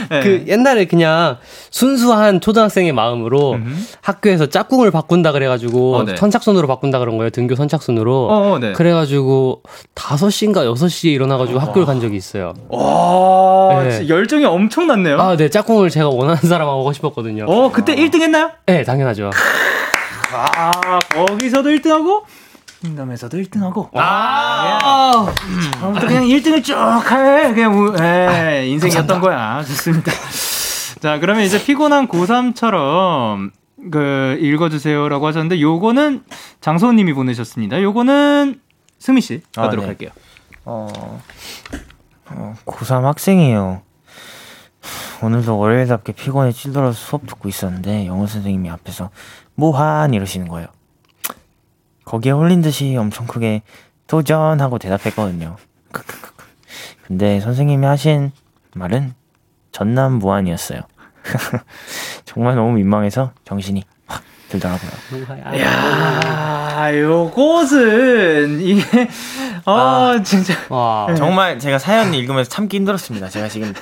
그 옛날에 그냥 순수한 초등학생의 마음으로 학교에서 짝꿍을 바꾼다 그래가지고
어, 네.
선착순으로 바꾼다 그런 거예요. 등교 선착순으로.
어, 어, 네.
그래가지고 5시인가 6시에 일어나가지고 학교를 간 적이 있어요.
와,
네.
열정이 엄청났네요.
아, 네. 짝꿍을 제가 원하는 사람하고 하고 싶었거든요.
어, 그때 1등 했나요?
네, 당연하죠.
아, 거기서도 1등하고, 킹덤에서도 1등하고.
아,
아무튼 그냥 1등을 쭉 할, 그냥, 우- 에, 인생이었던 거야. 좋습니다. 자, 그러면 이제 피곤한 고3처럼, 그, 읽어주세요라고 하셨는데, 요거는 장소님이 보내셨습니다. 요거는 승민 씨
아,
가도록
네.
할게요.
어, 어, 고3 학생이에요. 오늘도 월요일답게 피곤해 찔들어서 수업 듣고 있었는데 영어 선생님이 앞에서 뭐한 이러시는 거예요. 거기에 홀린 듯이 엄청 크게 도전하고 대답했거든요. 근데 선생님이 하신 말은 전남 무한이었어요. 정말 너무 민망해서 정신이 확 들더라고요.
야 요것은, 이게, 아, 진짜.
와.
정말 제가 사연 읽으면서 참기 힘들었습니다. 제가 지금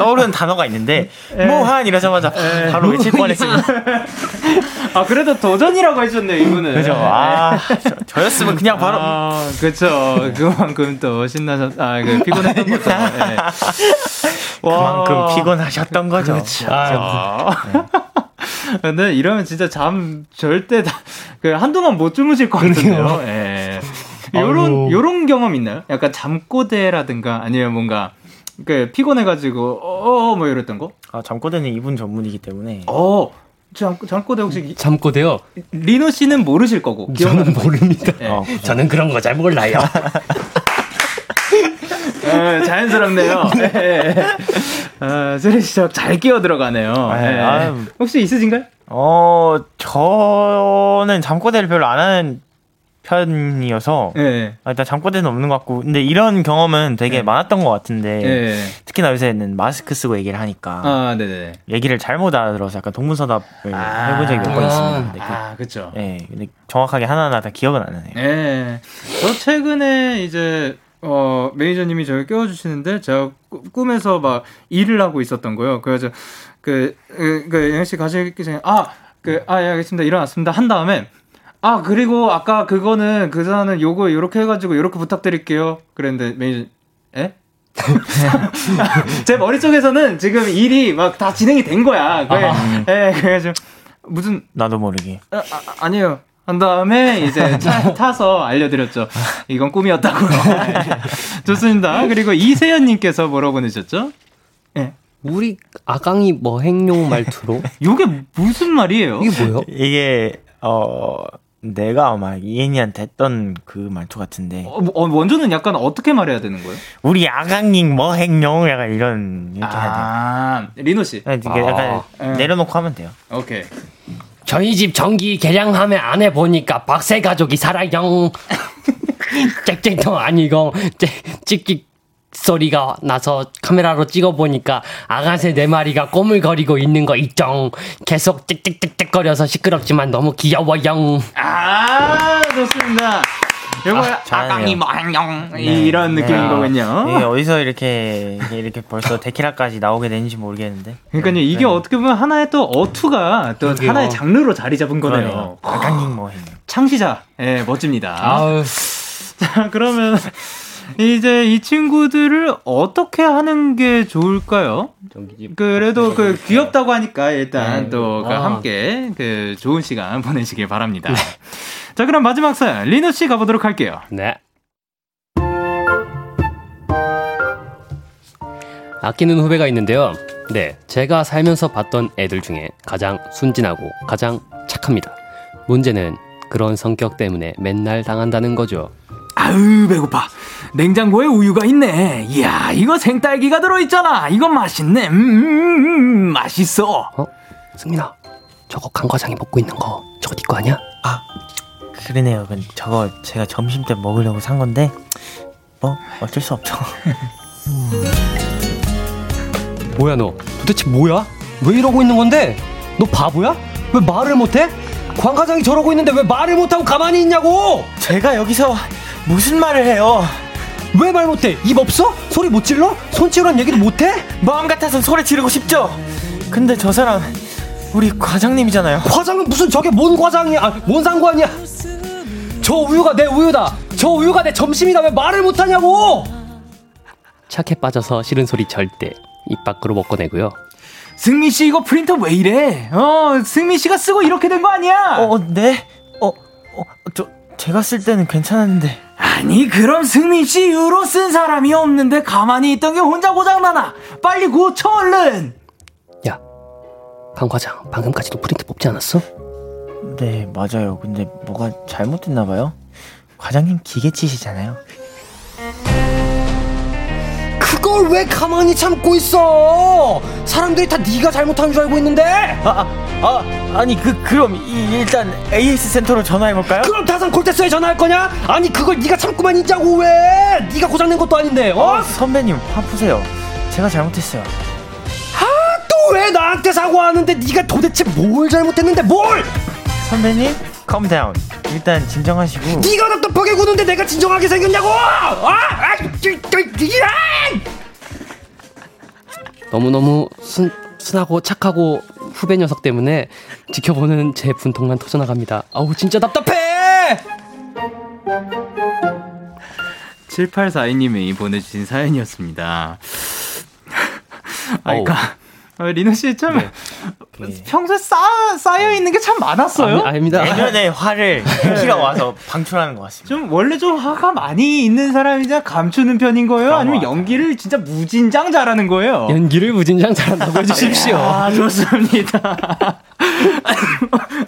떠오르는 단어가 있는데 뭐한 이러자마자 바로 외칠 뻔했습니다.
아, 그래도 도전이라고 해줬네요, 이분은.
그죠? 아 저, 였으면 그냥 바로
아, 그쵸. 그만큼 또 신나셨, 아, 그 피곤했던 거죠. 예.
그만큼 피곤하셨던 거죠.
아. 근데 이러면 진짜 잠 절대 다, 그 한동안 못 주무실 것 같은데요. 예. 요런. 요런 경험 있나요? 약간 잠꼬대라든가 아니면 뭔가 그 피곤해가지고, 어, 어, 뭐 이랬던 거?
아, 잠꼬대는 이분 전문이기 때문에
어, 잠, 잠꼬대 혹시
잠꼬대요.
리노 씨는 모르실 거고.
저는
거.
모릅니다.
예.
어.
저는 그런 거 잘 몰라요.
예, 자연스럽네요. 예. 아, 수리 씨잘 끼어 들어가네요.
아,
예.
아유.
혹시 있으신가요?
어 저는 잠꼬대를 별로 안 하는 편이어서
예.
아, 일단 잠꼬대는 없는 것 같고 근데 이런 경험은 되게
네.
많았던 것 같은데
예.
특히나 요새는 마스크 쓰고 얘기를 하니까
아.
얘기를 잘못 알아들어서 약간 동문서답을
아.
해본 적이 몇번
아.
있습니다. 그-
아, 그쵸.
예, 근데 정확하게 하나하나 다 기억은 안 나네요.
예. 저 최근에 이제, 어, 매니저님이 저를 깨워주시는데, 제가 꾸- 꿈에서 막 일을 하고 있었던 거예요. 그래서, 그, 그, 그, 영희 씨 가시기 전에, 아, 그, 아, 예, 알겠습니다. 일어났습니다. 한 다음에, 아, 그리고 아까 그거는, 그 전화는 요거 요렇게 해가지고 요렇게 부탁드릴게요. 그랬는데, 매니저, 에? 제 머릿속에서는 지금 일이 막 다 진행이 된 거야. 그래, 예, 그래가지고, 무슨,
나도 모르게.
아, 아, 아니에요. 한 다음에 이제 차, 타서 알려드렸죠. 이건 꿈이었다고요. 좋습니다. 그리고 이세연님께서 뭐라고 보내셨죠? 예.
우리 아강이 뭐 행용 말투로?
요게 무슨 말이에요?
이게 뭐예요?
이게 어 내가 아마 이엔이한테 했던 그 말투 같은데
어, 어, 원조는 약간 어떻게 말해야 되는 거예요?
우리 아강님 뭐 행용 약간 이런 이렇게 해야
아, 리노 씨.
이게 약간
예.
내려놓고 하면 돼요.
오케이.
저희 집 전기 개량하면 안 해보니까 박세 가족이 살아요. 짹짹통 아니고 짹- 찍찍 소리가 나서 카메라로 찍어보니까 아가새 네 마리가 꼬물거리고 있는 거 있죠. 계속 짹짹짹짹거려서 시끄럽지만 너무 귀여워요.
아, 좋습니다. 요거
아, 잘하네요.
아강이 뭐한영 이런
네.
느낌인
아,
거군요.
이게 어디서 이렇게 이렇게 벌써 데키라까지 나오게 되는지 모르겠는데.
그러니까요, 이게 어떻게 보면 하나의 또 어투가 또
그러게요.
하나의 장르로 자리 잡은 거네요.
아강님 뭐.
창시자, 예, 멋집니다.
아우,
자, 그러면 이제 이 친구들을 어떻게 하는 게 좋을까요? 그래도 그 귀엽다고 하니까 일단
네.
또그
아.
함께 그 좋은 시간 보내시길 바랍니다. 자, 그럼 마지막 사연 리노 씨 가보도록 할게요.
네. 아끼는 후배가 있는데요. 네, 제가 살면서 봤던 애들 중에 가장 순진하고 가장 착합니다. 문제는 그런 성격 때문에 맨날 당한다는 거죠.
아유 배고파 냉장고에 우유가 있네 이야 이거 생딸기가 들어있잖아 이건 맛있네 음, 음, 음, 맛있어
어? 승민아, 저거 강 과장이 먹고 있는 거 저거 네거 아니야?
그러네요. 그 저거 제가 점심 때 먹으려고 산 건데 뭐 어쩔 수 없죠.
뭐야 너? 도대체 뭐야? 왜 이러고 있는 건데? 너 바보야? 왜 말을 못해? 관 과장이 저러고 있는데 왜 말을 못하고 가만히 있냐고?
제가 여기서 무슨 말을 해요?
왜 말 못해? 입 없어? 소리 못 질러? 손 치우란 얘기도 못해?
마음 같아서 소리 지르고 싶죠. 근데 저 사람 우리 과장님이잖아요.
과장은 무슨 저게 뭔 과장이야? 아, 뭔 상관이야? 저 우유가 내 우유다. 저 우유가 내 점심이다. 왜 말을 못하냐고? 착해 빠져서 싫은 소리 절대 입 밖으로 못 꺼내고요.
승민 씨 이거 프린터 왜 이래 어 승민 씨가 쓰고 이렇게 된 거 아니야
어, 네? 어, 어, 저 제가 쓸 때는 괜찮았는데.
아니 그럼 승민 씨 유로 쓴 사람이 없는데 가만히 있던 게 혼자 고장나나 빨리 고쳐 얼른
야, 강 과장 방금까지도 프린트 뽑지 않았어?
네, 맞아요. 근데 뭐가 잘못됐나 봐요. 과장님 기계치시잖아요.
그걸 왜 가만히 참고 있어? 사람들이 다 네가 잘못한 줄 알고 있는데.
아, 아, 아 아니 그 그럼 이, 일단 AS 센터로 전화해 볼까요?
그럼 다산 콜테스에 전화할 거냐? 아니 그걸 네가 참고만 있자고 왜? 네가 고장낸 것도 아닌데. 어?
어, 선배님 화 푸세요. 제가 잘못했어요.
또왜 나한테 사과하는데 네가 도대체 뭘 잘못했는데 뭘?
선배님, calm down. 일단 진정하시고.
네가 답답하게 구는데 내가 진정하게 생겼냐고? 아! 아! 너무너무 순, 순하고 착하고 후배 녀석 때문에 지켜보는 제 분통만 터져나갑니다. 아우 진짜 답답해!
7842님이 보내주신 사연이었습니다. 아. 그러니까 어, 리노 씨참 평소에 쌓, 쌓여 있는 게 참 많았어요.
아, 아닙니다.
내면의 화를 키가 와서 방출하는 것 같습니다.
좀 원래 좀 화가 많이 있는 사람이자 감추는 편인 거예요? 아니면 연기를 진짜 무진장 잘하는 거예요?
연기를 무진장 잘한다고 해주십시오.
아 좋습니다.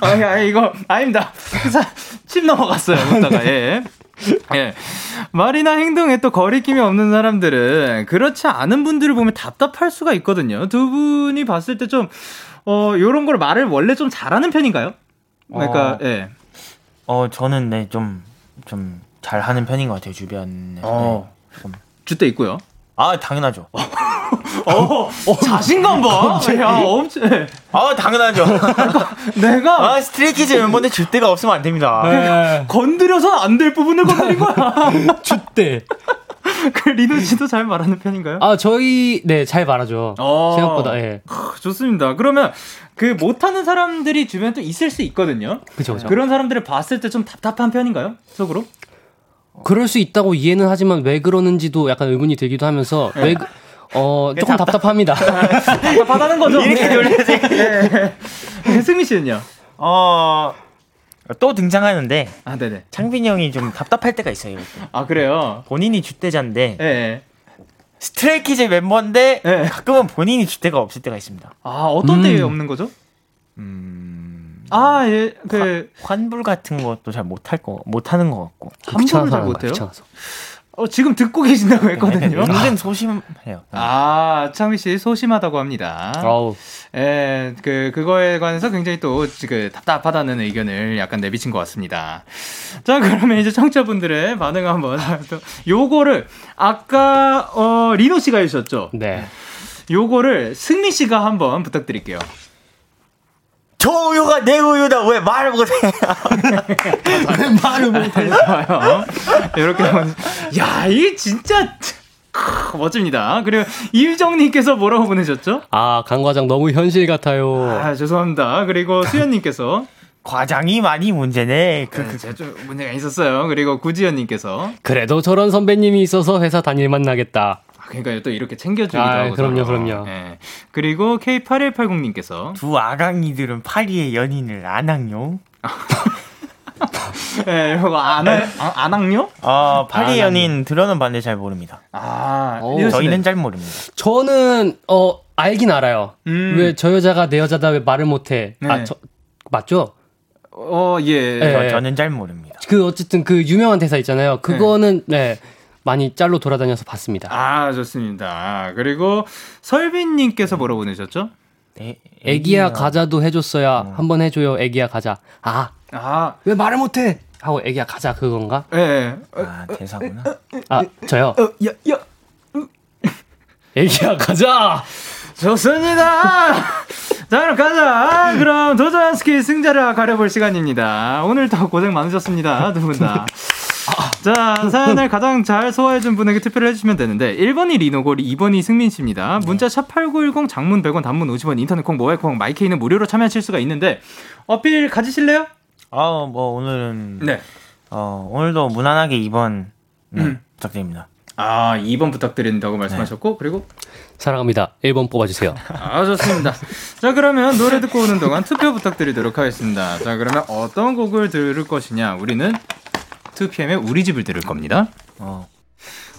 아니, 아니 이거 아닙니다. 사- 침 넘어갔어요. 웃다가 예. 예. 말이나 행동에 또 거리낌이 없는 사람들은 그렇지 않은 분들을 보면 답답할 수가 있거든요. 두 분이 봤을 때 좀, 어, 요런 걸 말을 원래 좀 잘하는 편인가요? 그러니까,
어.
예.
어, 저는 네, 좀, 좀 잘하는 편인 것 같아요, 주변에.
어.
네.
주대 있고요.
아, 당연하죠.
어, 자신감 봐. 야, 엄청. 예.
아, 당연하죠.
내가
아, 스트레이키즈 멤버인데 줏대가 없으면 안 됩니다.
네.
건드려서 안될 부분을 건드린 거야.
줏대.
그 리노 씨도 잘 말하는 편인가요?
아 저희 네 잘 말하죠.
어.
생각보다 예.
좋습니다. 그러면 그 못하는 사람들이 주변에 또 있을 수 있거든요.
그죠 그죠.
그런 사람들을 봤을 때 좀 답답한 편인가요? 속으로?
그럴 수 있다고 이해는 하지만 왜 그러는지도 약간 의문이 들기도 하면서 왜 그- 어, 조금 답답합니다.
답답하다는 거죠.
이렇게 놀라지.
네. 승민 씨는요?
어, 또 등장하는데,
아, 네네.
창빈이 형이 좀 답답할 때가 있어요, 때.
아, 그래요?
본인이 줏대좌인데,
예. 네.
스트레이키즈 멤버인데,
네.
가끔은 본인이 줏대가 없을 때가 있습니다.
아, 어떤
음.
때에 없는 거죠?
음,
아, 예. 그,
환불 같은 것도 잘 못할 거, 못하는 것 같고.
귀찮아서
잘 못해요?
귀찮아서.
어, 지금 듣고 계신다고 했거든요.
은근 소심해요.
아, 창민 씨 소심하다고 합니다.
어우.
예, 그, 그거에 관해서 굉장히 또, 그, 답답하다는 의견을 약간 내비친 것 같습니다. 자, 그러면 이제 청취자분들의 반응 한번, 또, 요거를, 아까, 어, 리노 씨가 해주셨죠?
네.
요거를 승민 씨가 한번 부탁드릴게요.
저 우유가 내 우유다. 왜 말을 못해?
말을 못해서요. 이렇게 한번, 야, 이게 진짜, 크, 멋집니다. 그리고 이유정님께서 뭐라고 보내셨죠?
아, 강 과장 너무 현실 같아요.
아, 죄송합니다. 그리고 수현님께서,
과장이 많이 문제네. 그,
그, 제가 좀 문제가 있었어요. 그리고 구지연님께서,
그래도 저런 선배님이 있어서 회사 다닐 만 나겠다.
아, 그러니까 또 이렇게 챙겨주기도
아,
하고.
그럼요. 그럼요.
예. 그리고 K8180님께서
두 아강이들은 파리의 연인을 안 학용.
예, 이거 안, 안, 안악요?
아, 파리
아,
연인 들어는 봤는데 잘 모릅니다.
아,
오.
저희는 잘 모릅니다.
저는 어 알긴 알아요.
음.
왜저 여자가 내 여자다 왜 말을 못해?
네.
아, 저 맞죠?
어, 예.
네.
저, 저는 잘 모릅니다.
그 어쨌든 그 유명한 대사 있잖아요. 그거는 네, 많이 짤로 돌아다녀서 봤습니다.
아, 좋습니다. 그리고 설빈님께서 뭐라 보내셨죠?
네,
애기야 가자도 해줬어야 한번 해줘요. 애기야 가자. 아왜
아,
말을 못해? 하고 애기야 가자 그건가?
예, 예. 어,
아, 대사구나.
아 저요.
어, 야, 야.
애기야 가자.
좋습니다. 자, 그럼 가자. 그럼 도전 스키 승자를 가려볼 시간입니다. 오늘도 고생 많으셨습니다. 두 분 다. 자, 사연을 가장 잘 소화해준 분에게 투표를 해주시면 되는데, 1번이 리노고, 2번이 승민 씨입니다. 문자 샵8910 장문 100원, 단문 50원, 인터넷 콩, 모바일 콩, 마이케이는 무료로 참여하실 수가 있는데, 어필 가지실래요?
아, 뭐 오늘은
네.
어, 오늘도 무난하게 2번 네,
음.
부탁드립니다.
아, 2번 부탁드린다고 말씀하셨고, 그리고
사랑합니다. 1번 뽑아주세요.
아, 좋습니다. 자, 그러면 노래 듣고 오는 동안 투표 부탁드리도록 하겠습니다. 자, 그러면 어떤 곡을 들을 것이냐? 우리는 2PM의 우리 집을 들을 겁니다.
어.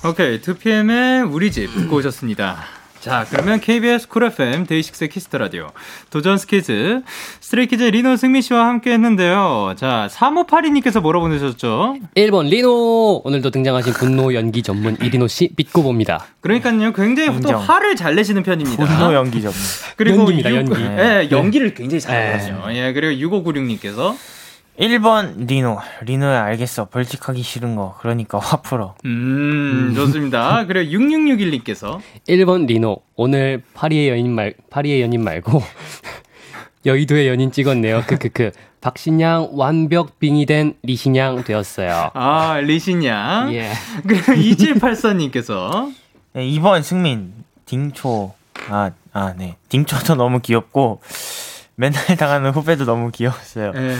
오케이, 2PM의 우리 집 듣고 오셨습니다. 자, 그러면 KBS 쿨 FM 데이식스의 키스터 라디오 도전 스키즈 스트레이키즈 리노 승민 씨와 함께 했는데요. 자, 3582님께서 뭐라 보내셨죠?
1번 리노 오늘도 등장하신 분노 연기 전문 이리노 씨 믿고 봅니다.
그러니까요, 굉장히 또
인정.
화를 잘 내시는 편입니다.
분노 연기 점.
그리고
연기입니다,
육-
연기.
예, 연기를 굉장히
네.
잘하죠. 예, 그리고 6596님께서
1번 리노. 리노야 알겠어. 벌칙하기 싫은 거. 그러니까 화 풀어.
음, 좋습니다. 그리고 6661님께서
1번 리노 오늘 파리의 연인 말 파리의 연인 말고 여의도의 연인 찍었네요. 크크크. 박신양 완벽 빙이 된 리신양 되었어요.
아, 리신양.
예.
그리고 2784님께서
네, 2번 승민. 딩초. 아, 아, 네. 딩초도 너무 귀엽고 맨날 당하는 후배도 너무 귀여웠어요.
예.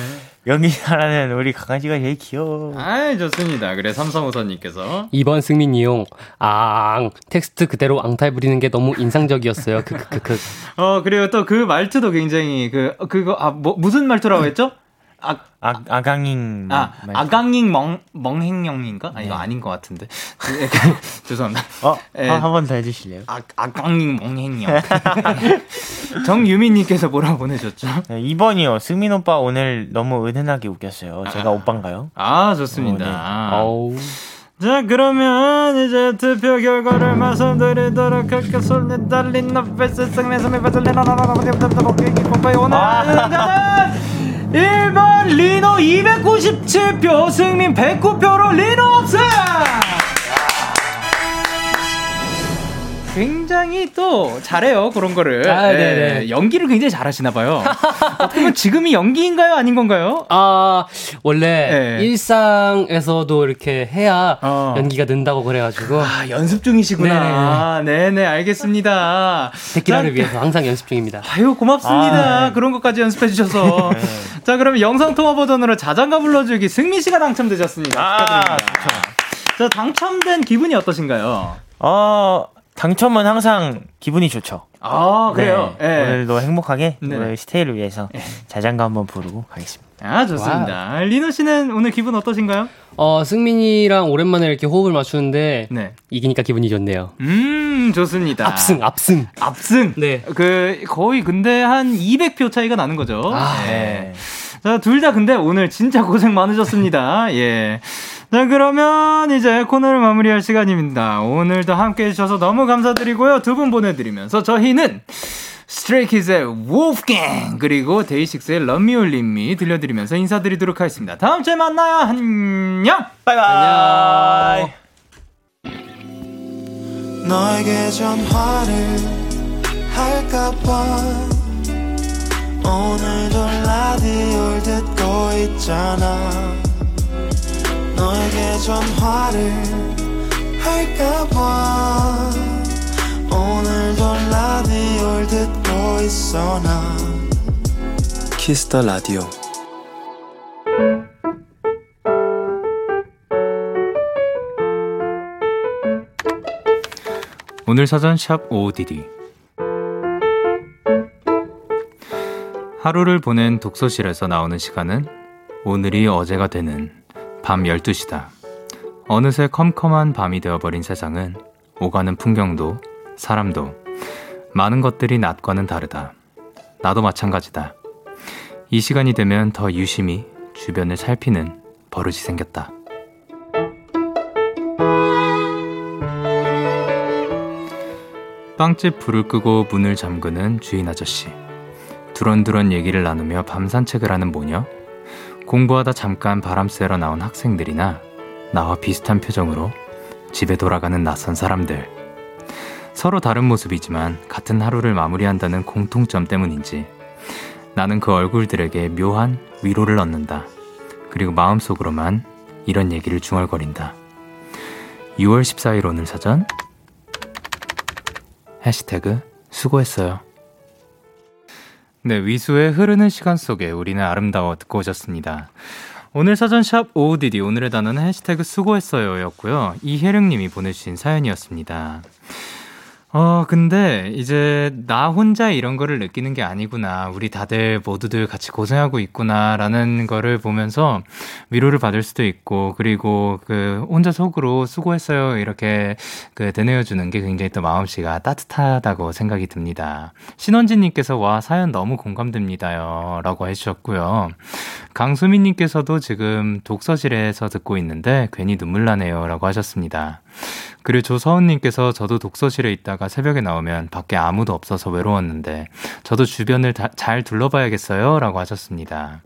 연기 잘하는 우리 강아지가 제일 귀여워.
아, 좋습니다. 그래 삼성우선님께서
2번 승민 이용 앙 텍스트 그대로 앙탈 부리는 게 너무 인상적이었어요. 크크크크.
어 그리고 또 그 말투도 굉장히 그 그거 아 뭐 무슨 말투라고 했죠? 아,
아, 아강잉.
아
말-
아강잉 멍 멍행령인가? 아 이거 아닌 것 같은데 죄송합니다.
어,
예.
한번 더 해주실래요?
아 아강잉 멍행령 정유민님께서 뭐라고 보내셨죠?
네, 2번이요. 승민 오빠 오늘 너무 은은하게 웃겼어요. 제가 오빠인가요?
아 좋습니다.
어우.
자 그러면 이제 투표 결과를 말씀드리도록 하겠습니다 오늘 승자는 1번 리노 297표 승민 109표로 리노 없음 굉장히 또 잘해요 그런 거를
아,
예,
네네.
연기를 굉장히 잘하시나 봐요 어떻게 보면 지금이 연기인가요 아닌 건가요?
아 원래
네.
일상에서도 이렇게 해야
어.
연기가 는다고 그래가지고
아 연습 중이시구나 네네 알겠습니다
데키라를
자,
위해서 항상 연습 중입니다.
아유 고맙습니다.
아, 네.
그런 것까지 연습해 주셔서. 자 그러면 영상 통화 버전으로 자장가 불러주기 승민 씨가 당첨되셨습니다.
아,
축하드립니다. 자 당첨된 기분이 어떠신가요?
어, 당첨은 항상 기분이 좋죠.
아 그래요.
네,
예.
오늘도 행복하게
네.
우리 스테이를 위해서 자장가 한번 부르고 가겠습니다.
아 좋습니다. 리노 씨는 오늘 기분 어떠신가요?
어 승민이랑 오랜만에 이렇게 호흡을 맞추는데
네.
이기니까 기분이 좋네요.
음 좋습니다.
압승 압승.
압승.
네.
그 거의 근데 한 200표 차이가 나는 거죠.
아,
네. 자, 둘 다 근데 오늘 진짜 고생 많으셨습니다. 예. 자, 그러면 이제 코너를 마무리할 시간입니다. 오늘도 함께 해주셔서 너무 감사드리고요. 두 분 보내드리면서 저희는 스트레이키즈의 Wolfgang 그리고 데이식스의 Love Me or Leave Me 들려드리면서 인사드리도록 하겠습니다. 다음 주에 만나요. 안녕.
바이바이.
너에게 전화를 할까봐 오늘도 라디오를 듣고 있잖아 전화를 할까봐 오늘도 라디오를 듣고 있어 나. 키스터 라디오.
오늘 사전 샵 OODD 하루를 보낸 독서실에서 나오는 시간은 오늘이 어제가 되는 밤 12시다. 어느새 컴컴한 밤이 되어버린 세상은 오가는 풍경도 사람도 많은 것들이 낮과는 다르다. 나도 마찬가지다. 이 시간이 되면 더 유심히 주변을 살피는 버릇이 생겼다. 빵집 불을 끄고 문을 잠그는 주인 아저씨. 두런두런 얘기를 나누며 밤 산책을 하는 모녀. 공부하다 잠깐 바람 쐬러 나온 학생들이나 나와 비슷한 표정으로 집에 돌아가는 낯선 사람들. 서로 다른 모습이지만 같은 하루를 마무리한다는 공통점 때문인지 나는 그 얼굴들에게 묘한 위로를 얻는다. 그리고 마음속으로만 이런 얘기를 중얼거린다. 6월 14일 오늘 사전 해시태그 수고했어요. 네, 위수의 흐르는 시간 속에 우리는 아름다워 듣고 오셨습니다. 오늘 사전샵 OODD 오늘의 단어는 해시태그 수고했어요 였고요. 이혜령님이 보내주신 사연이었습니다. 어, 근데 이제 나 혼자 이런 거를 느끼는 게 아니구나. 우리 다들 모두들 같이 고생하고 있구나라는 거를 보면서 위로를 받을 수도 있고, 그리고 그 혼자 속으로 수고했어요. 이렇게 그 되뇌어주는 게 굉장히 또 마음씨가 따뜻하다고 생각이 듭니다. 신원진님께서 와, 사연 너무 공감됩니다요. 라고 해주셨고요. 강수민님께서도 지금 독서실에서 듣고 있는데 괜히 눈물 나네요. 라고 하셨습니다. 그리고 조서은님께서 저도 독서실에 있다가 새벽에 나오면 밖에 아무도 없어서 외로웠는데 저도 주변을 다, 잘 둘러봐야겠어요. 라고 하셨습니다.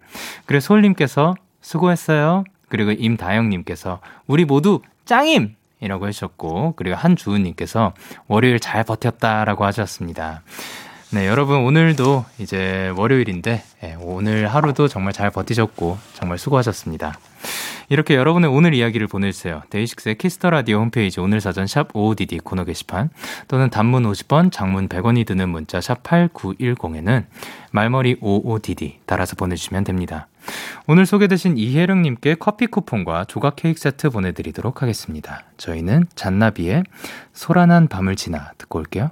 그리고 소울님께서 수고했어요. 그리고 임다영님께서 우리 모두 짱임! 이라고 해주셨고, 그리고 한주은님께서 월요일 잘 버텼다라고 하셨습니다. 네, 여러분 오늘도 이제 월요일인데 네, 오늘 하루도 정말 잘 버티셨고 정말 수고하셨습니다. 이렇게 여러분의 오늘 이야기를 보내주세요. 데이식스의 키스터 라디오 홈페이지 오늘 사전 샵 55DD 코너 게시판 또는 단문 50원, 장문 100원이 드는 문자 샵 8910에는 말머리 55DD 달아서 보내주시면 됩니다. 오늘 소개되신 이혜령님께 커피 쿠폰과 조각 케이크 세트 보내드리도록 하겠습니다. 저희는 잔나비의 소란한 밤을 지나 듣고 올게요.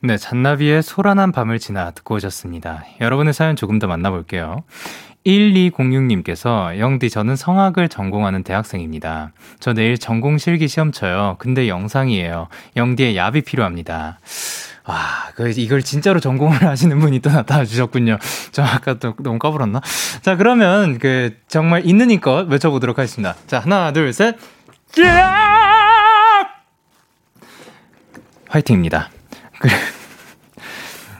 네, 잔나비의 소란한 밤을 지나 듣고 오셨습니다. 여러분의 사연 조금 더 만나볼게요. 1206님께서 영디 저는 성악을 전공하는 대학생입니다. 저 내일 전공 실기 시험 쳐요. 근데 영상이에요. 영디의 야비 필요합니다. 와, 그, 이걸 진짜로 전공을 하시는 분이 또 나타나 주셨군요. 저 아까 또 너무 까불었나? 자, 그러면 그, 정말 있는 이껏 외쳐보도록 하겠습니다. 자, 하나, 둘, 셋. 화이팅입니다. 그래.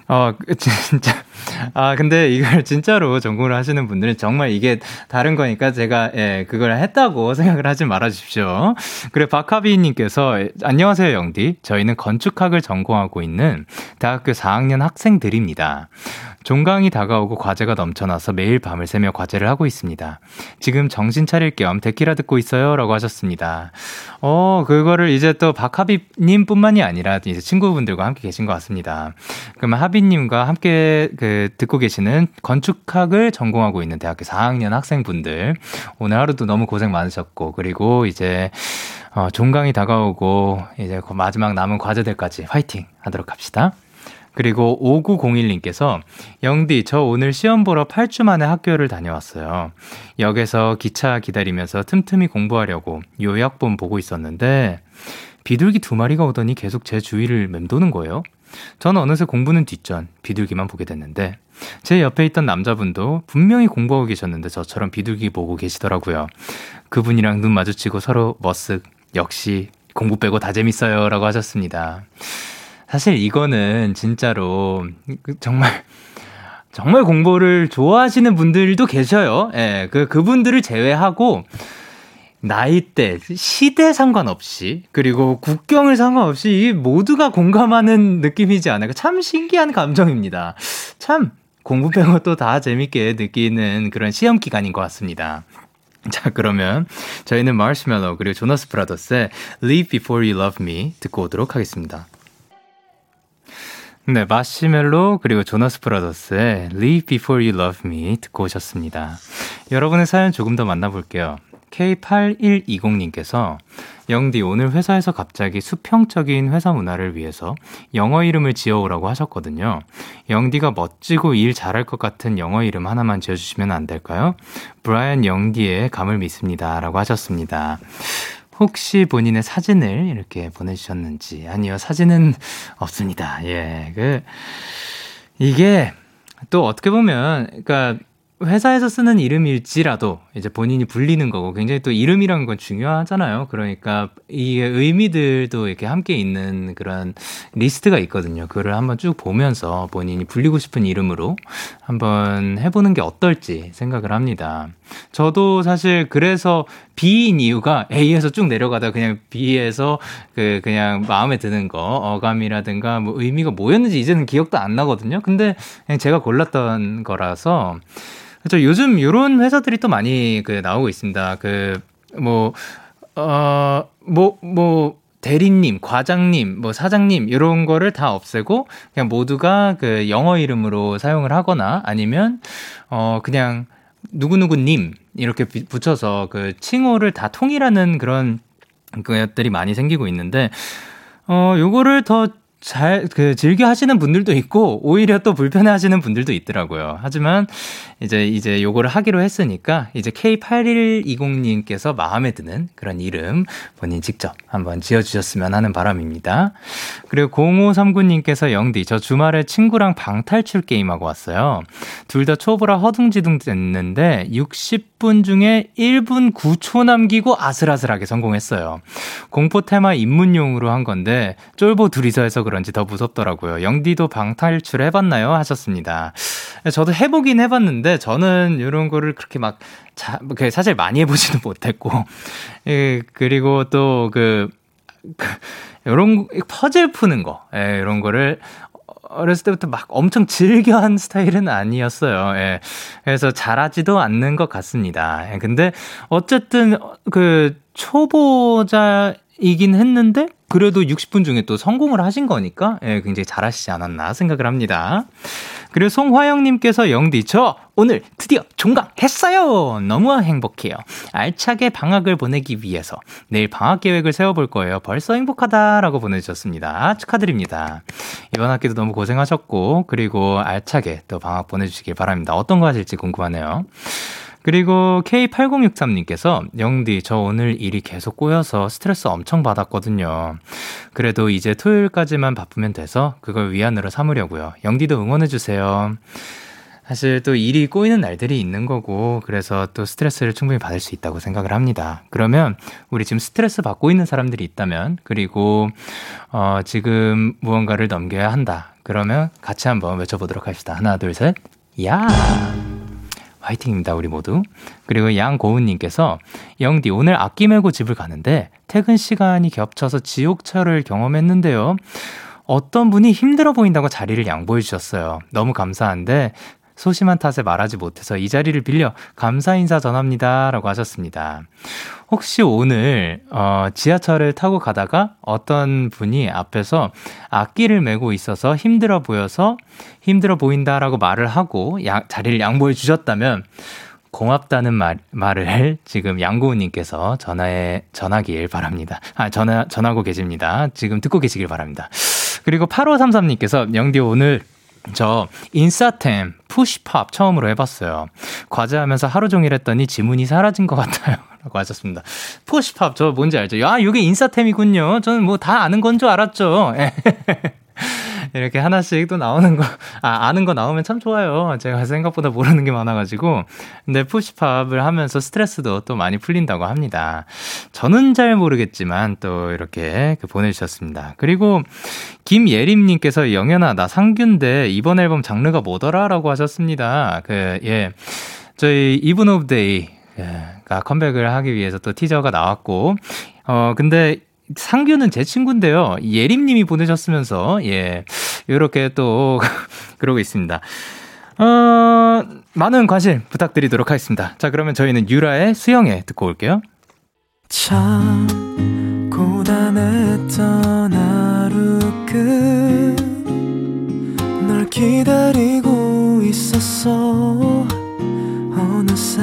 어, 그, 진짜. 아, 근데 이걸 진짜로 전공을 하시는 분들은 정말 이게 다른 거니까 제가, 예, 그걸 했다고 생각을 하지 말아 주십시오. 그래, 박하비님께서, 안녕하세요, 영디. 저희는 건축학을 전공하고 있는 대학교 4학년 학생들입니다. 종강이 다가오고 과제가 넘쳐나서 매일 밤을 새며 과제를 하고 있습니다. 지금 정신 차릴 겸 데키라 듣고 있어요. 라고 하셨습니다. 어, 그거를 이제 또 박하비님 뿐만이 아니라 이제 친구분들과 함께 계신 것 같습니다. 그러면 하비님과 함께 그 듣고 계시는 건축학을 전공하고 있는 대학교 4학년 학생분들. 오늘 하루도 너무 고생 많으셨고, 그리고 이제 어, 종강이 다가오고 이제 그 마지막 남은 과제들까지 화이팅 하도록 합시다. 그리고 5901님께서 영디 저 오늘 시험 보러 8주 만에 학교를 다녀왔어요. 역에서 기차 기다리면서 틈틈이 공부하려고 요약본 보고 있었는데 비둘기 두 마리가 오더니 계속 제 주위를 맴도는 거예요. 저는 어느새 공부는 뒷전, 비둘기만 보게 됐는데 제 옆에 있던 남자분도 분명히 공부하고 계셨는데 저처럼 비둘기 보고 계시더라고요. 그분이랑 눈 마주치고 서로 머쓱 역시 공부 빼고 다 재밌어요 라고 하셨습니다. 사실 이거는 진짜로 정말 정말 공부를 좋아하시는 분들도 계셔요. 예, 그 그분들을 제외하고 나이대, 시대 상관없이 그리고 국경을 상관없이 모두가 공감하는 느낌이지 않을까? 참 신기한 감정입니다. 참 공부 빼고 또 다 재밌게 느끼는 그런 시험 기간인 것 같습니다. 자, 그러면 저희는 마시멜로 그리고 조나스 브라더스의 Leave Before You Love Me 듣고 오도록 하겠습니다. 네, 마시멜로 그리고 조나스 브라더스의 Leave Before You Love Me 듣고 오셨습니다. 여러분의 사연 조금 더 만나볼게요. K8120님께서 영디 오늘 회사에서 갑자기 수평적인 회사 문화를 위해서 영어 이름을 지어오라고 하셨거든요. 영디가 멋지고 일 잘할 것 같은 영어 이름 하나만 지어주시면 안 될까요? 브라이언 영디의 감을 믿습니다. 라고 하셨습니다. 혹시 본인의 사진을 이렇게 보내주셨는지. 아니요, 사진은 없습니다. 예, 그, 이게 또 어떻게 보면, 그러니까 회사에서 쓰는 이름일지라도 이제 본인이 불리는 거고 굉장히 또 이름이라는 건 중요하잖아요. 그러니까 이 의미들도 이렇게 함께 있는 그런 리스트가 있거든요. 그거를 한번 쭉 보면서 본인이 불리고 싶은 이름으로 한번 해보는 게 어떨지 생각을 합니다. 저도 사실 그래서 B인 이유가 A에서 쭉 내려가다 그냥 B에서 그 그냥 마음에 드는 거 어감이라든가 뭐 의미가 뭐였는지 이제는 기억도 안 나거든요. 근데 그냥 제가 골랐던 거라서 그렇죠. 요즘 요런 회사들이 또 많이 그 나오고 있습니다. 그 뭐 어 뭐 뭐 대리님, 과장님, 뭐 사장님 이런 거를 다 없애고 그냥 모두가 그 영어 이름으로 사용을 하거나 아니면 어 그냥 누구누구님 이렇게 붙여서 그 칭호를 다 통일하는 그런 것들이 많이 생기고 있는데 어 요거를 더 잘, 그, 즐겨 하시는 분들도 있고, 오히려 또 불편해 하시는 분들도 있더라고요. 하지만, 이제, 이제 요거를 하기로 했으니까, 이제 K8120님께서 마음에 드는 그런 이름 본인 직접 한번 지어주셨으면 하는 바람입니다. 그리고 0539님께서 영디, 저 주말에 친구랑 방탈출 게임하고 왔어요. 둘 다 초보라 허둥지둥 됐는데, 60분 중에 1분 9초 남기고 아슬아슬하게 성공했어요. 공포 테마 입문용으로 한 건데, 쫄보 둘이서 해서 그런 지 더 무섭더라고요. 영디도 방탈출 해봤나요? 하셨습니다. 저도 해보긴 해봤는데, 저는 이런 거를 그렇게 막, 자, 그 사실 많이 해보지도 못했고, 예, 그리고 또 그, 그, 요런 퍼즐 푸는 거, 예, 이런 거를 어렸을 때부터 막 엄청 즐겨 한 스타일은 아니었어요. 예. 그래서 잘하지도 않는 것 같습니다. 예. 근데 어쨌든 그 초보자이긴 했는데 그래도 60분 중에 또 성공을 하신 거니까 예, 굉장히 잘하시지 않았나 생각을 합니다. 그리고 송화영님께서 영디 저 오늘 드디어 종강했어요. 너무 행복해요. 알차게 방학을 보내기 위해서 내일 방학 계획을 세워볼 거예요. 벌써 행복하다라고 보내주셨습니다. 축하드립니다. 이번 학기도 너무 고생하셨고 그리고 알차게 또 방학 보내주시길 바랍니다. 어떤 거 하실지 궁금하네요. 그리고 K8063님께서 영디 저 오늘 일이 계속 꼬여서 스트레스 엄청 받았거든요. 그래도 이제 토요일까지만 바쁘면 돼서 그걸 위안으로 삼으려고요. 영디도 응원해 주세요. 사실 또 일이 꼬이는 날들이 있는 거고 그래서 또 스트레스를 충분히 받을 수 있다고 생각을 합니다. 그러면 우리 지금 스트레스 받고 있는 사람들이 있다면 그리고 어 지금 무언가를 넘겨야 한다. 그러면 같이 한번 외쳐보도록 합시다. 하나 둘 셋. 야. 화이팅입니다, 우리 모두. 그리고 양고은님께서, 영디, 오늘 악기 메고 집을 가는데, 퇴근 시간이 겹쳐서 지옥철을 경험했는데요. 어떤 분이 힘들어 보인다고 자리를 양보해 주셨어요. 너무 감사한데, 소심한 탓에 말하지 못해서 이 자리를 빌려 감사 인사 전합니다. 라고 하셨습니다. 혹시 오늘, 어, 지하철을 타고 가다가 어떤 분이 앞에서 악기를 메고 있어서 힘들어 보여서 힘들어 보인다라고 말을 하고 야, 자리를 양보해 주셨다면 고맙다는 말, 말을 지금 양고우님께서 전화에, 전하길 바랍니다. 아, 전화, 전하고 계십니다. 지금 듣고 계시길 바랍니다. 그리고 8533님께서 영디 오늘 저 인싸템 푸시팝 처음으로 해봤어요. 과제하면서 하루 종일 했더니 지문이 사라진 것 같아요. 라고 하셨습니다. 푸시팝 저 뭔지 알죠? 아, 이게 인싸템이군요. 저는 뭐 다 아는 건 줄 알았죠. 이렇게 하나씩 또 나오는 거, 아, 아는 거 나오면 참 좋아요. 제가 생각보다 모르는 게 많아가지고. 근데 push pop을 하면서 스트레스도 또 많이 풀린다고 합니다. 저는 잘 모르겠지만 또 이렇게 그 보내주셨습니다. 그리고 김예림님께서 영현아, 나 상규인데 이번 앨범 장르가 뭐더라? 라고 하셨습니다. 그, 예. 저희 이븐 오브 데이, 가 컴백을 하기 위해서 또 티저가 나왔고, 어, 근데 상규는 제 친구인데요. 예림님이 보내셨으면서, 예, 요렇게 또, 그러고 있습니다. 어, 많은 관심 부탁드리도록 하겠습니다. 자, 그러면 저희는 유라의 수영에 듣고 올게요.
참 고단했던 하루 끝널 기다리고 있었어 어느새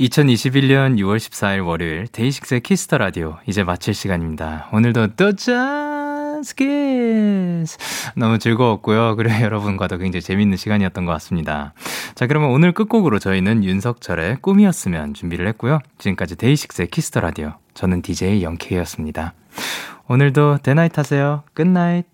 2021년 6월 14일 월요일 데이식스의 키스터 라디오 이제 마칠 시간입니다. 오늘도 또 찬스 키스 너무 즐거웠고요. 그리고 여러분과도 굉장히 재밌는 시간이었던 것 같습니다. 자 그러면 오늘 끝곡으로 저희는 윤석철의 꿈이었으면 준비를 했고요. 지금까지 데이식스의 키스터 라디오 저는 DJ 영케이였습니다. 오늘도 데나잇 하세요. Good night.